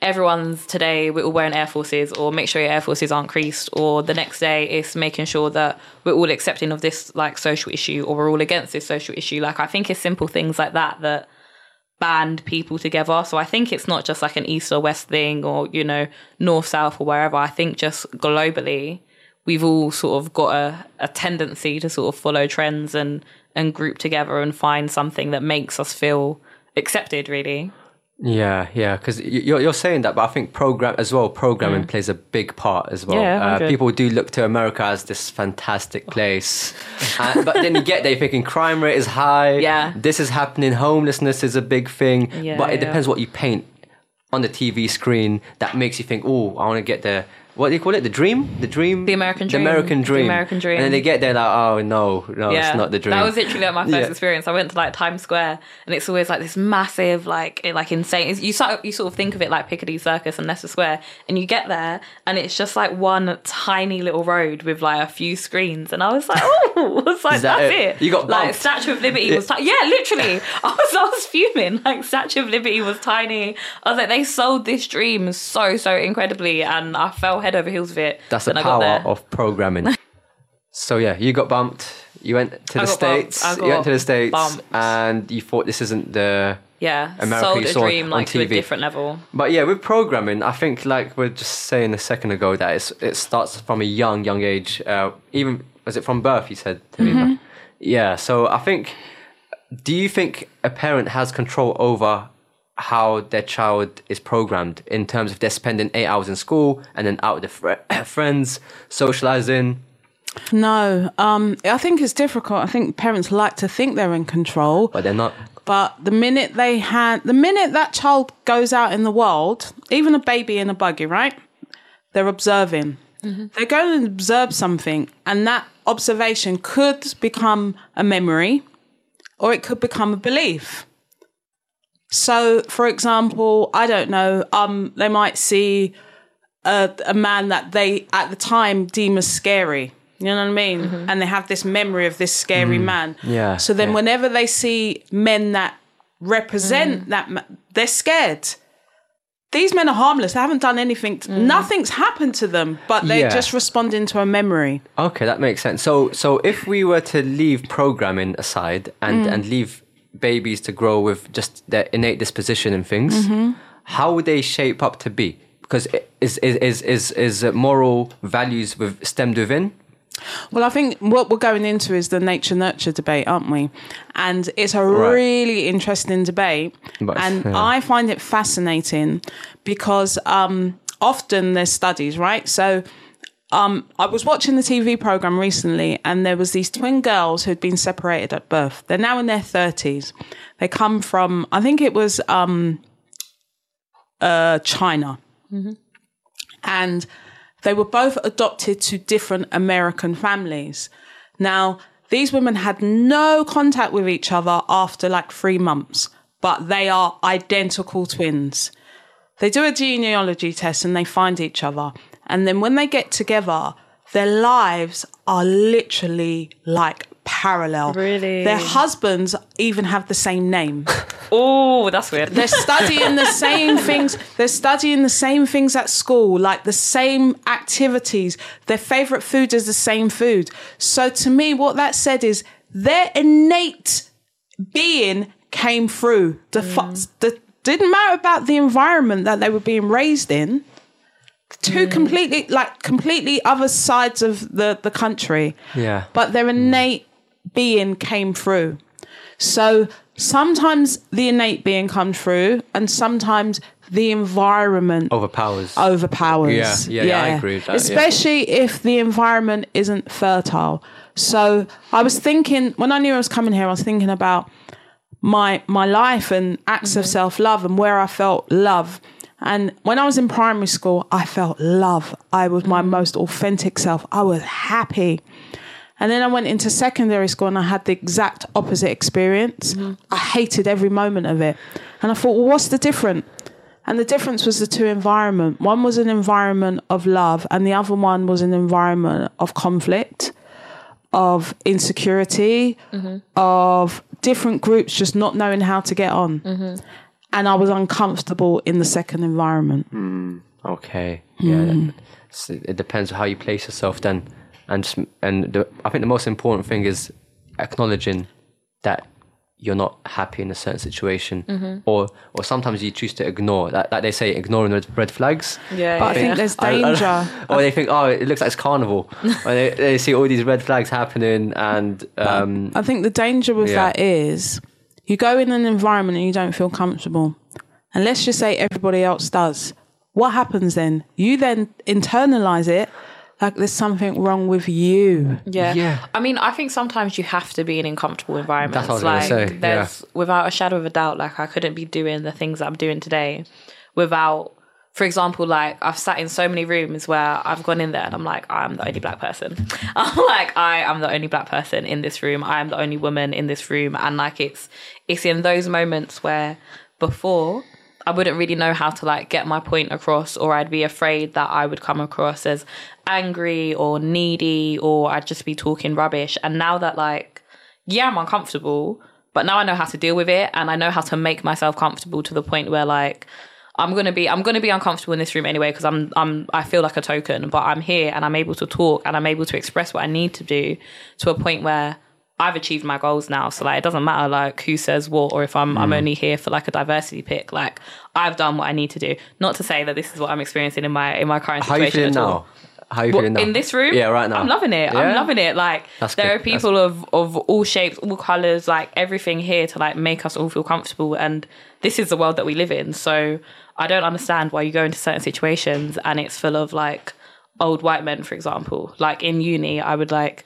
everyone's today we're all wearing air forces or make sure your air forces aren't creased or the next day it's making sure that we're all accepting of this like social issue or we're all against this social issue. Like i think it's simple things like that that band people together. So i think it's not just like an east or west thing or you know north south or wherever. I think just globally we've all sort of got a, a tendency to sort of follow trends and and group together and find something that makes us feel accepted really Yeah, yeah, because you're you're saying that, but I think program as well. Programming plays a big part as well. Yeah, uh, people do look to America as this fantastic place, uh, but then you get there thinking crime rate is high. Yeah. this is happening. Homelessness is a big thing. Yeah, but it yeah. depends what you paint on the TV screen that makes you think, oh, I want to get there. What do you call it? The dream? The dream? The American The dream. American The dream. American dream. And then they get there like, oh no, no, it's not the dream. That was literally like my first Yeah. experience. I went to like Times Square, and it's always like this massive, like, like insane. It's, you sort of, you sort of think of it like Piccadilly Circus and Leicester Square, and you get there, and it's just like one tiny little road with like a few screens, and I was like, oh, it's like that that's it? it. You got like bumped? Statue of Liberty was tiny. Yeah, literally. I was, I was fuming. Like Statue of Liberty was tiny. I was like, they sold this dream so, so incredibly, and I fell head over heels with it. That's the I got power there. of programming. so yeah, you got bumped. You went to I the states. You went to the states, bumped. and you thought this isn't the. Yeah, America sold you a saw dream on like to a different level. But yeah, with programming, I think like we are just saying a second ago that it's, it starts from a young, young age. Uh, even was it from birth? You said, Tameeka? Mm-hmm. Yeah. So I think. Do you think a parent has control over how their child is programmed in terms of they're spending eight hours in school and then out with the fr- friends, socializing? No, um, I think it's difficult. I think parents like to think they're in control, but they're not. but the minute they had, the minute that child goes out in the world, even a baby in a buggy, right? They're observing. They're going to observe something, and that observation could become a memory, or it could become a belief. So, for example, I don't know. Um, they might see a, a man that they at the time deem as scary. You know what I mean? And they have this memory of this scary man. Yeah, So then, yeah. whenever they see men that represent that, ma- they're scared. These men are harmless. They haven't done anything. Nothing's happened to them, but they're Yeah. just responding to a memory. Okay, that makes sense. So, so if we were to leave programming aside and Mm. and leave babies to grow with just their innate disposition and things, Mm-hmm. how would they shape up to be? Because is is is is is moral values with stemmed within? Well, I think what we're going into is the nature nurture debate, aren't we? And it's a Right. really interesting debate. But- and yeah. I find it fascinating because um, often there's studies, right? So um, I was watching the TV program recently, and there was these twin girls who'd been separated at birth. They're now in their thirties. They come from, I think it was um, uh, China, and they were both adopted to different American families. Now, these women had no contact with each other after like three months, but they are identical twins. They do a genealogy test and they find each other. And then when they get together, their lives are literally like parallel. Really? Their husbands even have the same name. Oh, that's weird. They're studying the same things. They're studying the same things at school, like the same activities. Their favorite food is the same food. So to me, what that said is their innate being came through. The, fu- mm. the didn't matter about the environment that they were being raised in. Two mm. completely, like completely other sides of the the country Yeah. but their mm. innate being came through. So sometimes the innate being comes through, and sometimes the environment Overpowers. overpowers. Yeah, yeah, yeah, I agree with that, yeah. Especially if the environment isn't fertile. So I was thinking when I knew I was coming here, I was thinking about my my life and acts of mm-hmm. self love and where I felt love. And when I was in primary school, I felt love. I was my most authentic self. I was happy. And then I went into secondary school and I had the exact opposite experience. Mm-hmm. I hated every moment of it. And I thought, well, what's the difference? And the difference was the two environment. One was an environment of love, and the other one was an environment of conflict, of insecurity, mm-hmm. of different groups just not knowing how to get on. Mm-hmm. And I was uncomfortable in the second environment. Hmm, okay. Yeah. Hmm. So it depends how you place yourself then, and just- and the, I think the most important thing is acknowledging that you're not happy in a certain situation, mm-hmm. or or sometimes you choose to ignore that. Like they say, ignoring the red flags. Yeah, But I think there's danger. or they think, oh, it looks like it's carnival. or they, they see all these red flags happening, and um, I think the danger with Yeah. that is you go in an environment and you don't feel comfortable. And let's just say everybody else does. What happens then? You then internalize it like there's something wrong with you. Yeah. Yeah. I mean, I think sometimes you have to be in uncomfortable environments. That's what I like was gonna say, yeah. without a shadow of a doubt, like I couldn't be doing the things that I'm doing today without for example, like I've sat in so many rooms where I've gone in there and I'm like, I'm the only black person. I'm like, I am the only black person in this room. I am the only woman in this room. And like it's it's in those moments where before I wouldn't really know how to like get my point across, or I'd be afraid that I would come across as angry or needy, or I'd just be talking rubbish. And now that like, yeah, I'm uncomfortable, but now I know how to deal with it, and I know how to make myself comfortable to the point where like. I'm gonna be I'm gonna be uncomfortable in this room anyway because I'm I'm I feel like a token, but I'm here and I'm able to talk and I'm able to express what I need to do to a point where I've achieved my goals now. So like it doesn't matter like who says what or if I'm I'm mm. only here for like a diversity pick. Like I've done what I need to do. Not to say that this is what I'm experiencing in my in my current situation. how are you feeling at all. now? How are you feeling now? in this room? Yeah, right now. I'm loving it. Yeah? I'm loving it. Like That's there good. are people of of all shapes, all colors, like everything here to like make us all feel comfortable. And this is the world that we live in. So I don't understand why you go into certain situations and it's full of like old white men, for example. Like in uni, I would like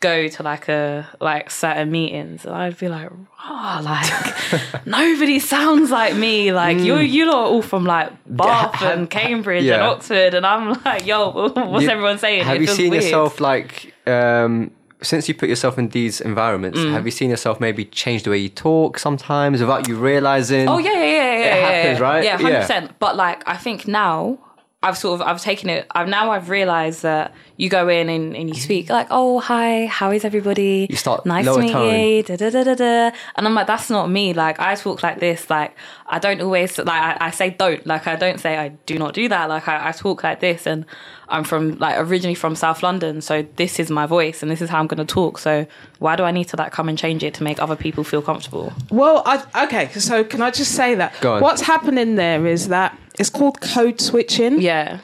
go to like a like certain meetings and I'd be like, oh, like nobody sounds like me. Like you you lot are all from like Bath and Cambridge and. Oxford and I'm like, yo, what's You- everyone saying? Have It you seen weird. yourself like um, since you put yourself in these environments? Mm. Have you seen yourself maybe change the way you talk sometimes without you realizing? Oh yeah, yeah, yeah, yeah. yeah, happens, yeah. right? Yeah, hundred Yeah. percent. But like, I think now I've sort of I've taken it. I've now I've realised that you go in and, and you speak like, oh hi, how is everybody? You start nice lower to meet tone. you. Da, da, da, da, da. And I'm like, that's not me. Like I talk like this. Like I don't always like I, I say don't. Like I don't say I do not do that. Like I, I talk like this and. I'm from like originally from South London, so this is my voice and this is how I'm going to talk. So why do I need to like come and change it to make other people feel comfortable? Well, I, okay, so can I just say that Go on. what's happening there is that it's called code switching. Yeah,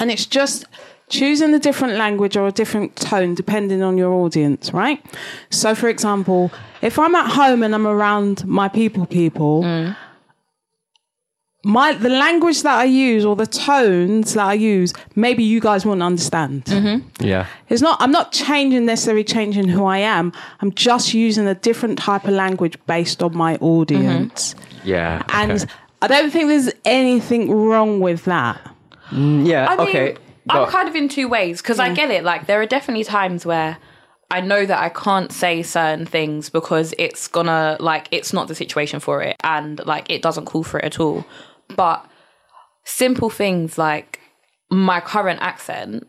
And it's just choosing a different language or a different tone depending on your audience, right? So, for example, if I'm at home and I'm around my people, people, mm. My the language that I use or the tones that I use, maybe you guys won't understand. Mm-hmm. yeah. It's not. I'm not changing necessarily changing who I am. I'm just using a different type of language based on my audience, mm-hmm. Yeah. and okay. I don't think there's anything wrong with that. Mm, yeah. I mean, okay. I'm kind of in two ways because I get it. Like, there are definitely times where I know that I can't say certain things because it's gonna, like, it's not the situation for it and, like, it doesn't call for it at all. But simple things like my current accent,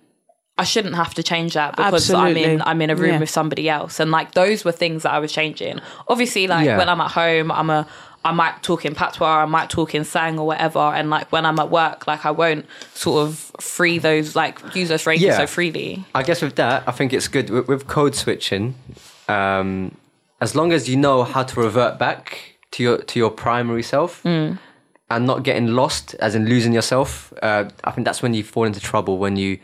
I shouldn't have to change that because I'm in I'm in a room Yeah. with somebody else. And like those were things that I was changing. Obviously, like Yeah. when I'm at home, I'm a I might talk in patois, I might talk in sang or whatever. And like when I'm at work, like I won't sort of free those like use those phrases Yeah. so freely. I guess with that, I think it's good with, with code switching. Um, as long as you know how to revert back to your to your primary self and not getting lost, as in losing yourself, uh, I think that's when you fall into trouble. When you,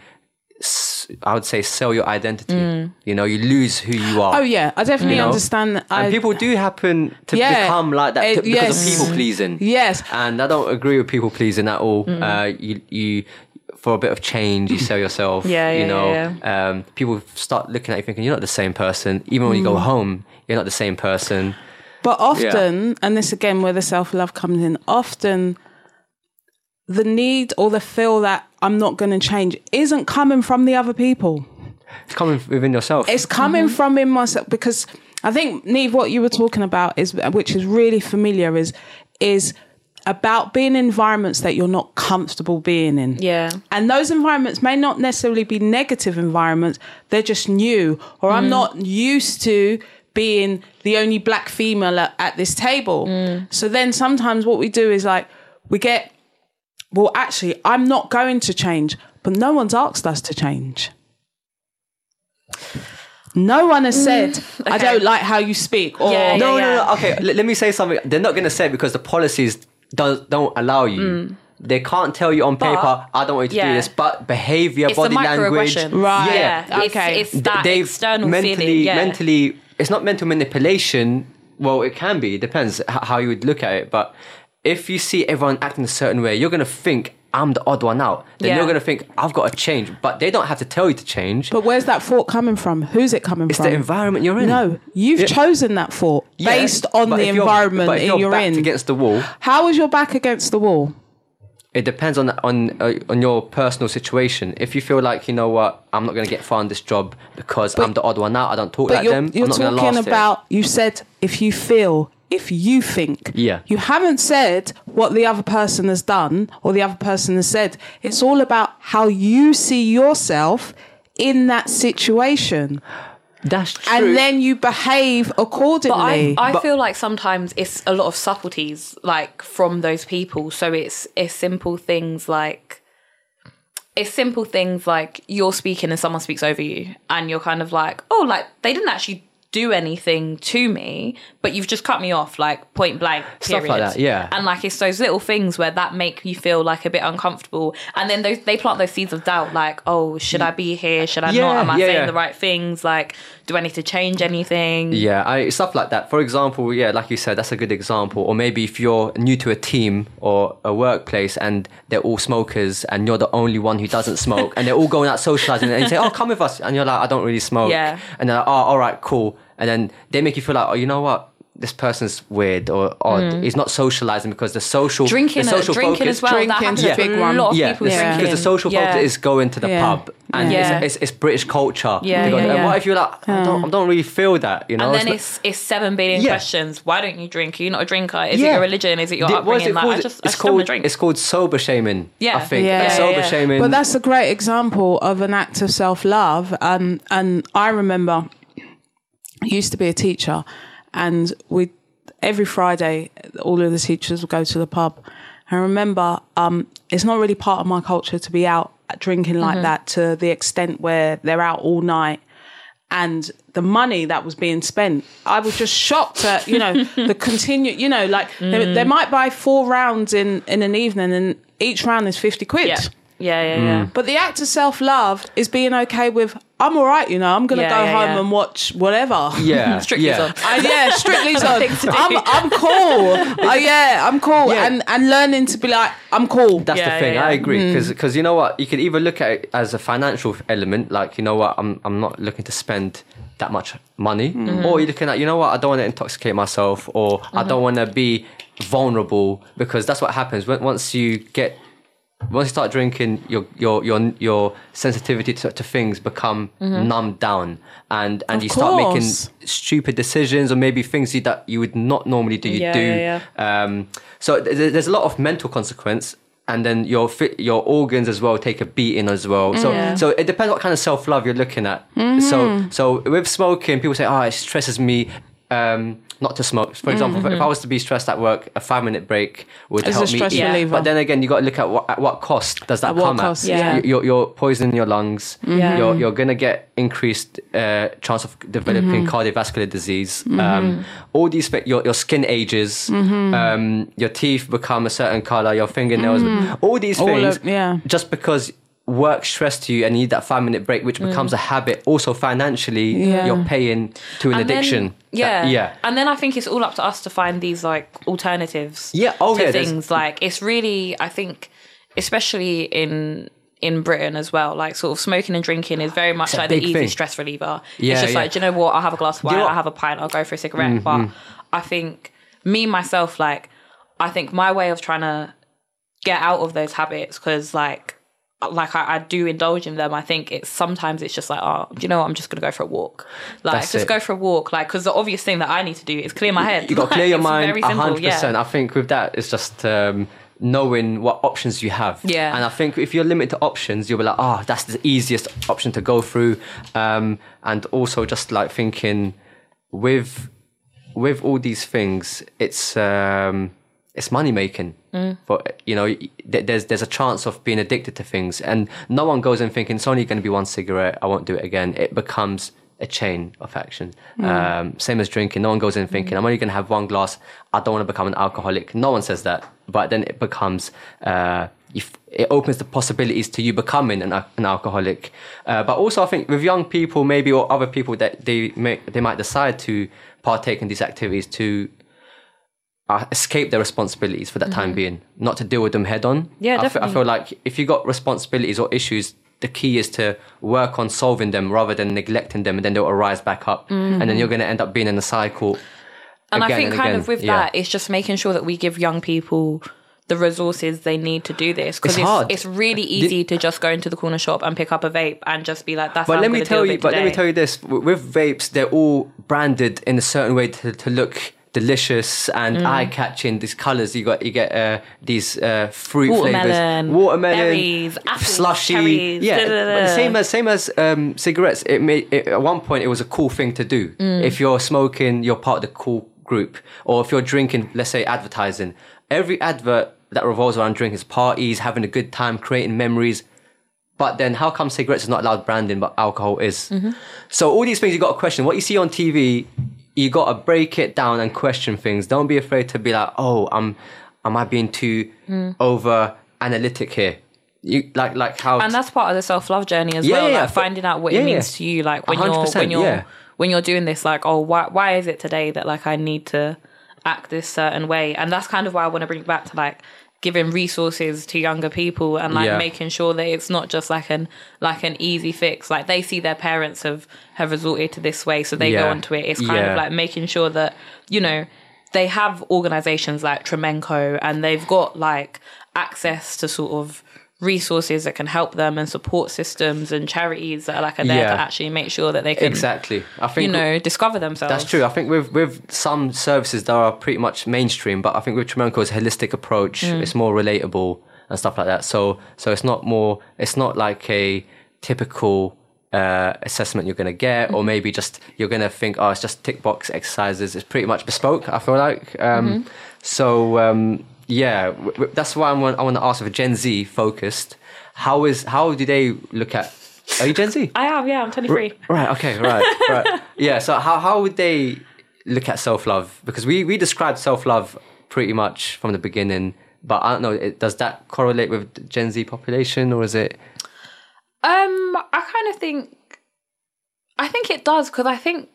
I would say, sell your identity. You know, you lose who you are. Oh yeah, I definitely You know? understand. That. And I, people do happen to Yeah. become like that Uh, t- because yes. of people pleasing. Yes. And I don't agree with people pleasing at all. Uh, you, you, for a bit of change, you sell yourself. Yeah, you know, yeah, Um, people start looking at you thinking you're not the same person. Even when you go home, you're not the same person. But often, and this again where the self love comes in, often the need or the feel that I'm not going to change isn't coming from the other people. It's coming within yourself. It's coming mm-hmm. from in myself because I think Niamh, what you were talking about is, which is really familiar, is is about being in environments that you're not comfortable being in. Yeah. And those environments may not necessarily be negative environments, they're just new, or I'm mm. not used to being the only black female at, at this table. Mm. So then sometimes what we do is like, we get, well, actually, I'm not going to change, but no one's asked us to change. No one has mm. said, I okay. don't like how you speak. Or, Yeah, No, yeah. no, no. Okay, let, let me say something. They're not going to say it because the policies does, don't allow you. Mm. They can't tell you on paper, I don't want you to do Mm. this, but behavior, It's body language. Right. Yeah. Yeah. Okay. it's th- that they've external mentally, feeling. Yeah. mentally, it's not mental manipulation. Well, it can be. It depends how you would look at it. But if you see everyone acting a certain way, you're going to think, I'm the odd one out. Then Yeah. you're going to think, I've got to change. But they don't have to tell you to change. But where's that thought coming from? Who's it coming it's from? It's the environment you're in. No, you've Yeah. chosen that thought Yeah, based on but the if you're- environment but if in you're you're backed in. against the wall, How is your back against the wall? It depends on on uh, on your personal situation. If you feel like you know what, I'm not going to get far in this job because I'm the odd one out. I don't talk like you're, them. you're I'm not talking last about, you said if you feel, if you think. Yeah. You haven't said what the other person has done or the other person has said. It's all about how you see yourself in that situation. It. That's true. And then you behave accordingly. But I, accordingly. I But- feel like sometimes it's a lot of subtleties, like from those people. So it's it's simple things like it's simple things like you're speaking and someone speaks over you, and you're kind of like, oh, like they didn't actually do anything to me, but you've just cut me off, like point blank. Stuff like that, yeah. And like it's those little things where that make you feel like a bit uncomfortable, and then those they plant those seeds of doubt, like, oh, should I be here? Should I Yeah, not? Am I yeah, saying yeah. the right things? Like, do I need to change anything? Yeah, I, stuff like that. For example, yeah, like you said, that's a good example. Or maybe if you're new to a team or a workplace and they're all smokers and you're the only one who doesn't smoke and they're all going out socializing and you say, oh, come with us. And you're like, I don't really smoke. Yeah. And they're like, oh, all right, cool. And then they make you feel like, oh, you know what? This person's weird or odd. He's not socializing because the social Mm. drinking, the social drinking focus, as well. Drinking's that happens a to big a one. lot of yeah, people because the social Yeah. focus is going to the Yeah. pub, and Yeah. it's, it's, it's British culture. Yeah, go, yeah, and what if you're like, I don't, I don't really feel that, you know? And then not- it's it's seven billion Yeah. questions. Why don't you drink? Are you not a drinker? Is Yeah. it your religion? Is it your Di- what is upbringing? it like, called? I just, I it's just don't called drink. it's called sober shaming. Yeah. I think Yeah. Yeah, sober shaming. But that's a great example of an act of self love. Um, and I remember I used to be a teacher, and we every Friday all of the teachers would go to the pub. I remember um, it's not really part of my culture to be out drinking like that to the extent where they're out all night. And the money that was being spent, I was just shocked at you know the continue. You know, like they, they might buy four rounds in in an evening, and each round is fifty quid. yeah, yeah, yeah, yeah. But the act of self love is being okay with I'm all right, you know. I'm gonna Yeah, go yeah, home yeah. and watch whatever. yeah, Strictly yeah. on. I, yeah, strictly on. Thing to do. I'm I'm cool. Uh, yeah, I'm cool. Yeah. And and learning to be like I'm cool. That's Yeah, the thing. yeah, yeah. I agree because because you know what you could either look at it as a financial element, like you know what I'm I'm not looking to spend that much money, Mm-hmm. or you're looking at you know what I don't want to intoxicate myself, or I don't want to be vulnerable because that's what happens when, once you get once you start drinking, your your your your sensitivity to, to things become mm-hmm. numbed down, and and Of you start making stupid decisions, or maybe things you, that you would not normally do. You Yeah, do. yeah, Um, so th- th- there's a lot of mental consequence, and then your fi- your organs as well take a beating as well. So Yeah. so it depends what kind of self love you're looking at. Mm-hmm. So so with smoking, people say, oh, it stresses me. Um, not to smoke. For example, if I was to be stressed at work, a five minute break would It's a help me. stress reliever. But then again, you got to look at what at what cost does that At what come cost, at? yeah. You- You're, you're poisoning your lungs. Yeah. You're, you're going to get increased uh, chance of developing cardiovascular disease. Um, all these, your, your skin ages, um, your teeth become a certain color, your fingernails, all these All things. of- yeah. Just because work stressed you and you need that five minute break, which becomes a habit. Also, financially, Yeah. you're paying to an And then- addiction. yeah, That- yeah. And then I think it's all up to us to find these like alternatives. Yeah, oh, to yeah, things like it's really I think, especially in in Britain as well, like sort of smoking and drinking is very much like the easy thing. stress reliever. Yeah, it's just yeah. like, do you know what? I'll have a glass of wine, Mm-hmm. I'll have a pint, I'll go for a cigarette. But I think me myself, like, I think my way of trying to get out of those habits because like like I, I do indulge in them. I think it's sometimes it's just like, oh, do you know what? I'm just gonna go for a walk. Like That's just it. go for a walk. Like because the obvious thing that I need to do is clear my head. You got to clear your mind hundred percent. Yeah. I think with that, it's just um, knowing what options you have. Yeah. And I think if you're limited to options, you'll be like, oh, that's the easiest option to go through. Um, and also just like thinking with with all these things, it's um, it's money making. Mm. But you know, there's there's a chance of being addicted to things, and no one goes in thinking it's only going to be one cigarette. I won't do it again. It becomes a chain of action. Mm. Um, same as drinking. No one goes in thinking I'm only going to have one glass. I don't want to become an alcoholic. No one says that. But then it becomes. Uh, it opens the possibilities to you becoming an, an alcoholic. Uh, but also, I think with young people, maybe or other people that they may they might decide to partake in these activities to uh, escape their responsibilities for that time being, not to deal with them head on. Mm-hmm. Yeah, I fe- I feel like if you got responsibilities or issues, the key is to work on solving them rather than neglecting them, and then they'll arise back up, and then you're going to end up being in a cycle. and I think kind again. of with Yeah. that, it's just making sure that we give young people the resources they need to do this because It's it's, it's really easy to just go into the corner shop and pick up a vape and just be like, "That's." But how let I'm me tell you, but let me tell you this: with vapes, they're all branded in a certain way to, to look delicious and Mm. eye catching. These colors, you got you get uh, these uh, fruit Watermelon, flavors, watermelon, berries, apples, slushy, cherries, yeah. da, da, da. Same as same as um, cigarettes. It made it, at one point it was a cool thing to do. Mm. If you're smoking, you're part of the cool group, or if you're drinking, let's say advertising. Every advert that revolves around drinking is parties, having a good time, creating memories. But then, how come cigarettes is not allowed branding, but alcohol is? Mm-hmm. So all these things you got to question. What you see on TV, you got to break it down and question things. Don't be afraid to be like, "Oh, I'm, am I being too Mm. over analytic here?" You like like how and that's part of the self love journey as Yeah, well. yeah, like finding out what yeah, it means to you. Like when you're when you're yeah. when you're doing this, like, oh, why why is it today that like I need to act this certain way? And that's kind of why I want to bring it back to like giving resources to younger people and like Yeah. making sure that it's not just like an like an easy fix. Like they see their parents have have resorted to this way, so they go Yeah. onto it. It's kind Yeah. of like making sure that you know they have organizations like Trimenco and they've got like access to sort of resources that can help them and support systems and charities that are like are there Yeah. to actually make sure that they can exactly. I think you know discover themselves. That's true. I think with with some services that are pretty much mainstream, but I think with Trimenco's holistic approach, Mm. it's more relatable and stuff like that. So so it's not more. It's not like a typical. Uh, assessment you're gonna get, Mm-hmm. or maybe just you're gonna think, oh, it's just tick box exercises. It's pretty much bespoke. I feel like. Um, Mm-hmm. So um, yeah, that's why I want I want to ask if Gen Z focused. How is how do they look at? Are you Gen Z? I am, yeah, I'm 23. Right. Okay. Right. Right. Yeah. So how how would they look at self love? Because we we described self love pretty much from the beginning, but I don't know. It, does that correlate with the Gen Z population, or is it? Um, I kind of think, I think it does because I think,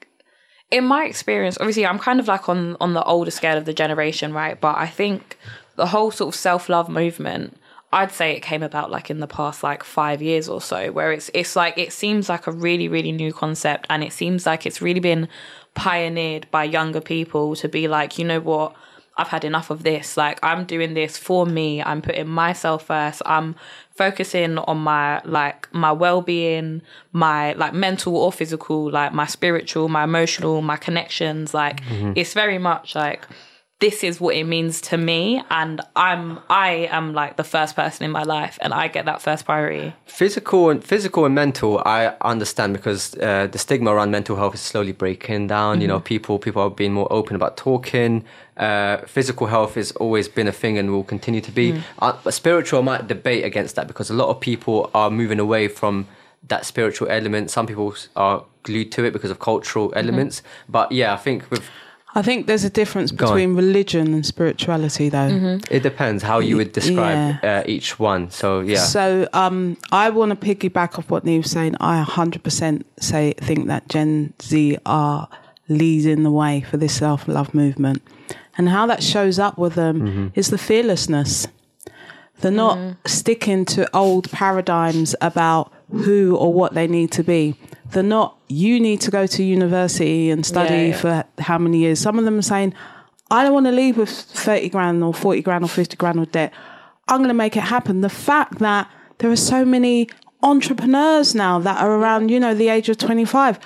in my experience, obviously, I'm kind of like on on the older scale of the generation, right? But I think the whole sort of self love movement, I'd say it came about like in the past like five years or so, where it's it's like it seems like a really really new concept, and it seems like it's really been pioneered by younger people to be like, you know what. I've had enough of this. Like, I'm doing this for me. I'm putting myself first. I'm focusing on my, like, my well being, my, like, mental or physical, like, my spiritual, my emotional, my connections. Like, mm-hmm. it's very much like, this is what it means to me. And I'm, I am like the first person in my life and I get that first priority. Physical and physical and mental, I understand because uh, the stigma around mental health is slowly breaking down. You know, people people are being more open about talking. Uh, physical health has always been a thing and will continue to be. Uh, spiritual I might debate against that because a lot of people are moving away from that spiritual element. Some people are glued to it because of cultural elements. But yeah, I think with I think there's a difference on. between religion and spirituality, though. it depends how you would describe uh, each one. So yeah, So um, I want to piggyback off what Niamh was saying. I 100% say think that Gen Z are leading the way for this self love movement, and how that shows up with them Mm-hmm. is the fearlessness. They're not sticking to old paradigms about who or what they need to be. They're not. You need to go to university and study Yeah, yeah. for how many years. Some of them are saying, "I don't want to leave with thirty grand or forty grand or fifty grand of debt." I'm going to make it happen. The fact that there are so many entrepreneurs now that are around, you know, the age of 25.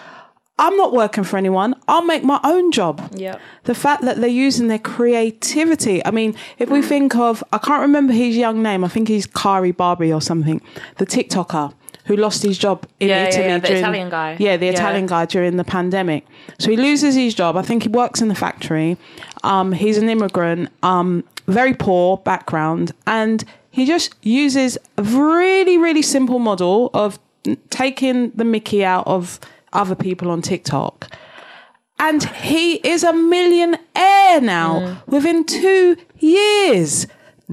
I'm not working for anyone. I'll make my own job. Yep. The fact that they're using their creativity. I mean, if we think of, I can't remember his young name. I think he's Kari Barbie or something, the TikToker who lost his job in Yeah, yeah, Italy. yeah, the during- Italian guy. Yeah, the Yeah. Italian guy during the pandemic. So he loses his job. I think he works in the factory. Um, he's an immigrant, um, very poor background, and he just uses a really, really simple model of taking the Mickey out of other people on TikTok. And he is a millionaire now within two years.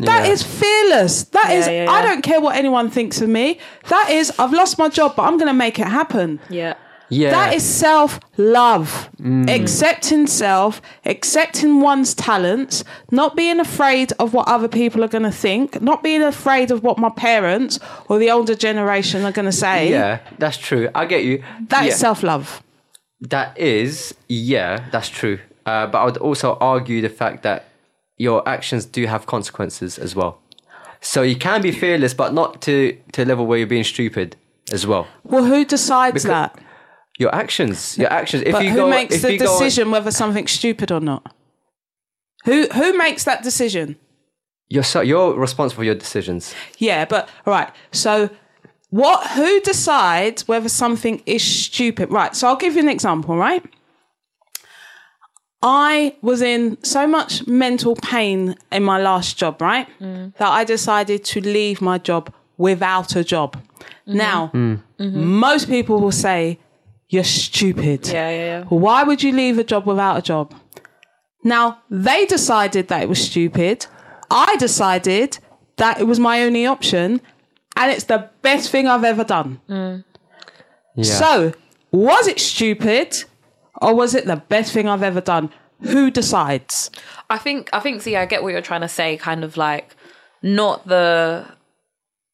That Yeah. is fearless. That is. Yeah, yeah, I don't care what anyone thinks of me. That is, I've lost my job, but I'm going to make it happen. Yeah. Yeah. That is self love. Accepting self, accepting one's talents, not being afraid of what other people are going to think, not being afraid of what my parents or the older generation are going to say. Yeah, that's true. I get you. That is Yeah. self love. That is, yeah, that's true. Uh, but I would also argue the fact that your actions do have consequences as well. So you can be fearless, but not to to a level where you're being stupid as well. Well, who decides Because- that? Your actions, your actions. If But you who go, makes if the go on- decision whether something's stupid or not? Who who makes that decision? you're so, you're responsible for your decisions. Yeah, but all right. So what who decides whether something is stupid? Right. So I'll give you an example, right? I was in so much mental pain in my last job, right? Mm. That I decided to leave my job without a job. Mm-hmm. Now, mm. mm-hmm. most people will say, You're stupid. Yeah, yeah, yeah. Why would you leave a job without a job? Now, they decided that it was stupid. I decided that it was my only option. And it's the best thing I've ever done. Mm. Yeah. So, was it stupid or was it the best thing I've ever done? Who decides? I think I think see I get what you're trying to say kind of like not the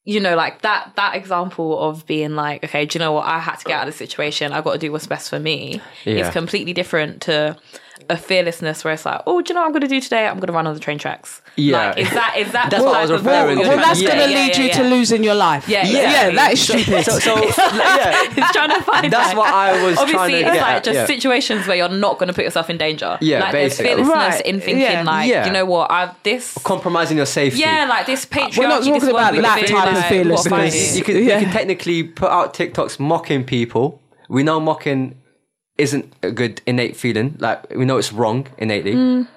you know like that that example of being like okay do you know what I had to get out of the situation I got to do what's best for me Yeah. is completely different to a fearlessness where it's like oh do you know what I'm going to do today I'm going to run on the train tracks Yeah. like is that is that That's what I was referring what to. Well, that's Yeah. going to yeah, lead yeah, you yeah. to losing your life. Yeah, yeah, exactly. that is stupid. So, so yeah, It's trying to find That's that. what I was Obviously, trying to it's get like at, just yeah. situations where you're not going to put yourself in danger. Yeah, like there's basically. fearlessness Right, in thinking yeah. like, Yeah. you know what, I've this. compromising your safety. Yeah, like this patriarchy. We're not this talking one about that type of like, fearlessness. Because you could Yeah. you could technically put out TikToks mocking people. We know mocking isn't a good innate feeling. Like we know it's wrong innately. Mm.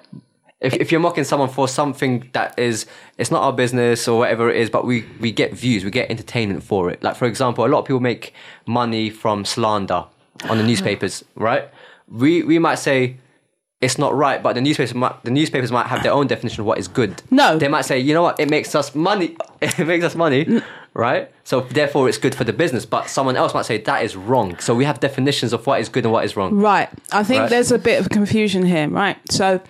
If, if you're mocking someone for something that is it's not our business or whatever it is, but we we get views, we get entertainment for it. Like for example, a lot of people make money from slander on the newspapers, right? We we might say it's not right, but the newspapers might, the newspapers might have their own definition of what is good. No. they might say, you know what, it makes us money. It makes us money, mm. right? So therefore, it's good for the business. But someone else might say that is wrong. So we have definitions of what is good and what is wrong. Right. I think Right. there's a bit of confusion here. Right. So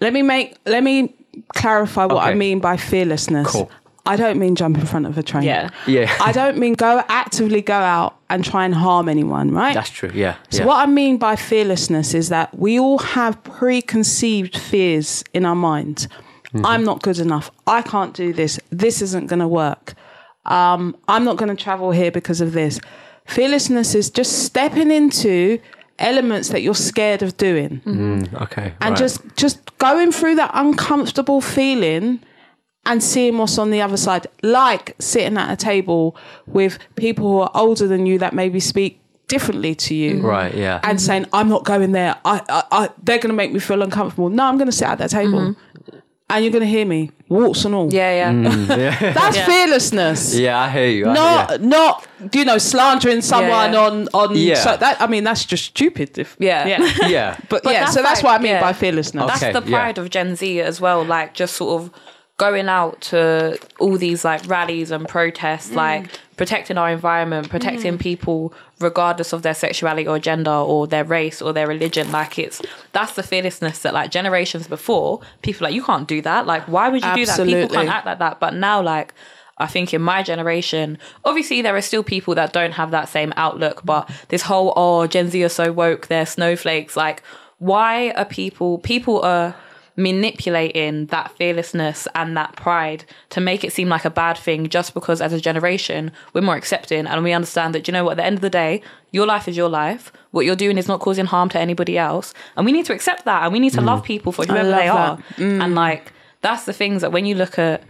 let me make let me clarify what I mean by fearlessness. Cool. I don't mean jump in front of a train. Yeah. Yeah, I don't mean go actively go out and try and harm anyone, right? that's true. Yeah. So yeah. what I mean by fearlessness is that we all have preconceived fears in our minds. Mm-hmm. I'm not good enough. I can't do this. This isn't going to work. Um, I'm not going to travel here because of this. Fearlessness is just stepping into elements that you're scared of doing Okay. and right. just just going through that uncomfortable feeling and seeing what's on the other side like sitting at a table with people who are older than you that maybe speak differently to you mm-hmm. right. Yeah. and mm-hmm. saying i'm not going there I, I, I they're going to make me feel uncomfortable no i'm going to sit at that table mm-hmm. and you're going to hear me warts and all Yeah, mm. yeah. that's Yeah. fearlessness yeah, I hear you. I- not yeah. not you know slandering someone yeah. on on Yeah. so that i mean that's just stupid if, Yeah. yeah yeah. but, But yeah that's so that's like- what i mean yeah. by fearlessness Okay. That's the yeah. pride of Gen Z as well. Like just sort of going out to all these like rallies and protests, mm. like protecting our environment, protecting mm. people regardless of their sexuality or gender or their race or their religion. Like it's that's the fearlessness that like generations before people like you can't do that. Like why would you do that? People can't act like that. But now like. I think in my generation, obviously there are still people that don't have that same outlook, but this whole, oh, Gen Z are so woke, they're snowflakes. Like, why are people, people are manipulating that fearlessness and that pride to make it seem like a bad thing just because as a generation we're more accepting and we understand that you know what at the end of the day your life is your life what you're doing is not causing harm to anybody else and we need to accept that and we need to love people for whoever they are. Mm. and like that's the things that when you look at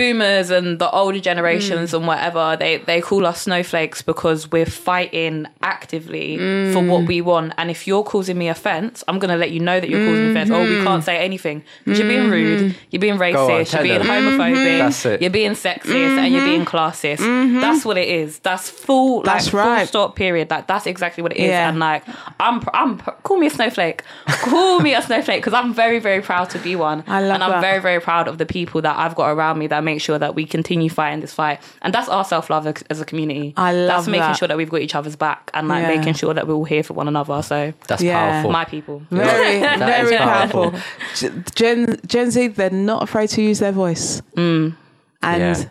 boomers and the older generations hmm. and whatever they they call us snowflakes because we're fighting actively for what hmm. we want. And if you're causing me offense i'm going to let you know that you're causing me offense. Oh we can't hmm. say anything. Because you're being rude. You're being racist. Tell you're being homophobic. That's it. you're being sexist and you're being mm-hmm. classist. Mm-hmm. That's what it is. That's full like That's full right. stop period. Like that's exactly what it is. Yeah. and like i'm i'm call me a snowflake. Call me a snowflake because i'm very very proud to be one. I love and i'm that. very very proud of the people that i've got around me that make sure that we continue fighting this fight and that's our self-love as- as a community I love that's making that. sure that we've got each other's back and like Yeah. making sure that we're all here for one another so That's Yeah. powerful. my people Very, very powerful. powerful. G- Gen Gen Z, they're not afraid to use their voice, mm. and Yeah.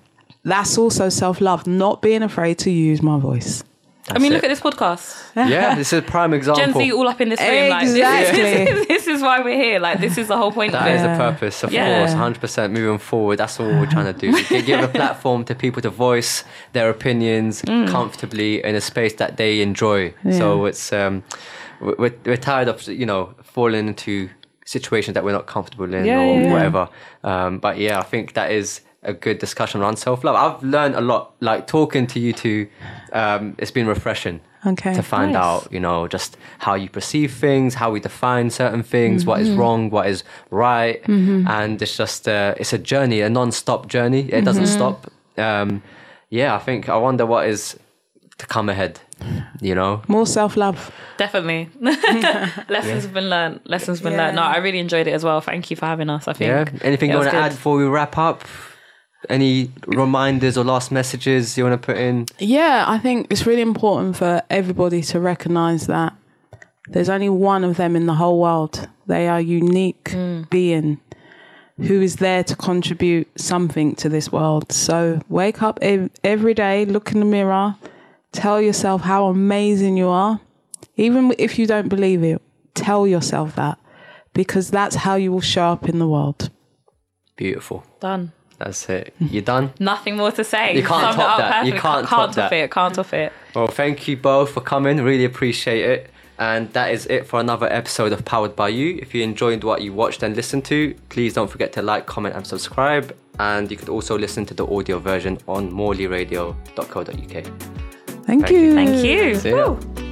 that's also self love. Not being afraid to use my voice. I mean it. look at this podcast yeah, this is a prime example. Gen Z all up in this room. Like, this, Exactly. is, this is why we're here. Like, this is the whole point That of is the purpose, of Yeah. course, 100% moving forward. That's all we're trying to do. Gi- Give a platform to people to voice their opinions Mm. comfortably in a space that they enjoy. So it's um, we- we're, we're tired of you know falling into situations that we're not comfortable in Yeah, or yeah, yeah. whatever. Um, but yeah, I think that is a good discussion around self love. I've learned a lot. Like talking to you two, um, it's been refreshing Okay, to find nice. out, you know, just how you perceive things, how we define certain things, what is wrong, what is right, and it's just uh, it's a journey, a non-stop journey. It doesn't stop. Um, yeah, I think I wonder what is to come ahead. You know, More self love. Definitely. Lessons have been learned. Lessons been Yeah. learned. No, I really enjoyed it as well. Thank you for having us. I think. yeah. Anything you want to add before we wrap up? Any reminders or last messages you want to put in? Yeah, I think it's really important for everybody to recognize that there's only one of them in the whole world. They are unique hmm. being who is there to contribute something to this world. So wake up ev- every day, look in the mirror, tell yourself how amazing you are. Even if you don't believe it, tell yourself that because that's how you will show up in the world. Beautiful. Done. That's it. You're done? Nothing more to say. You can't Summed it top that. You can't top can't top that. it. Can't top it. Well, thank you both for coming. Really appreciate it. And that is it for another episode of Powered by You. If you enjoyed what you watched and listened to, please don't forget to like, comment, and subscribe. And you could also listen to the audio version on morleyradio.co.uk. Thank, Thank you. you. Thank you. See ya. Woo.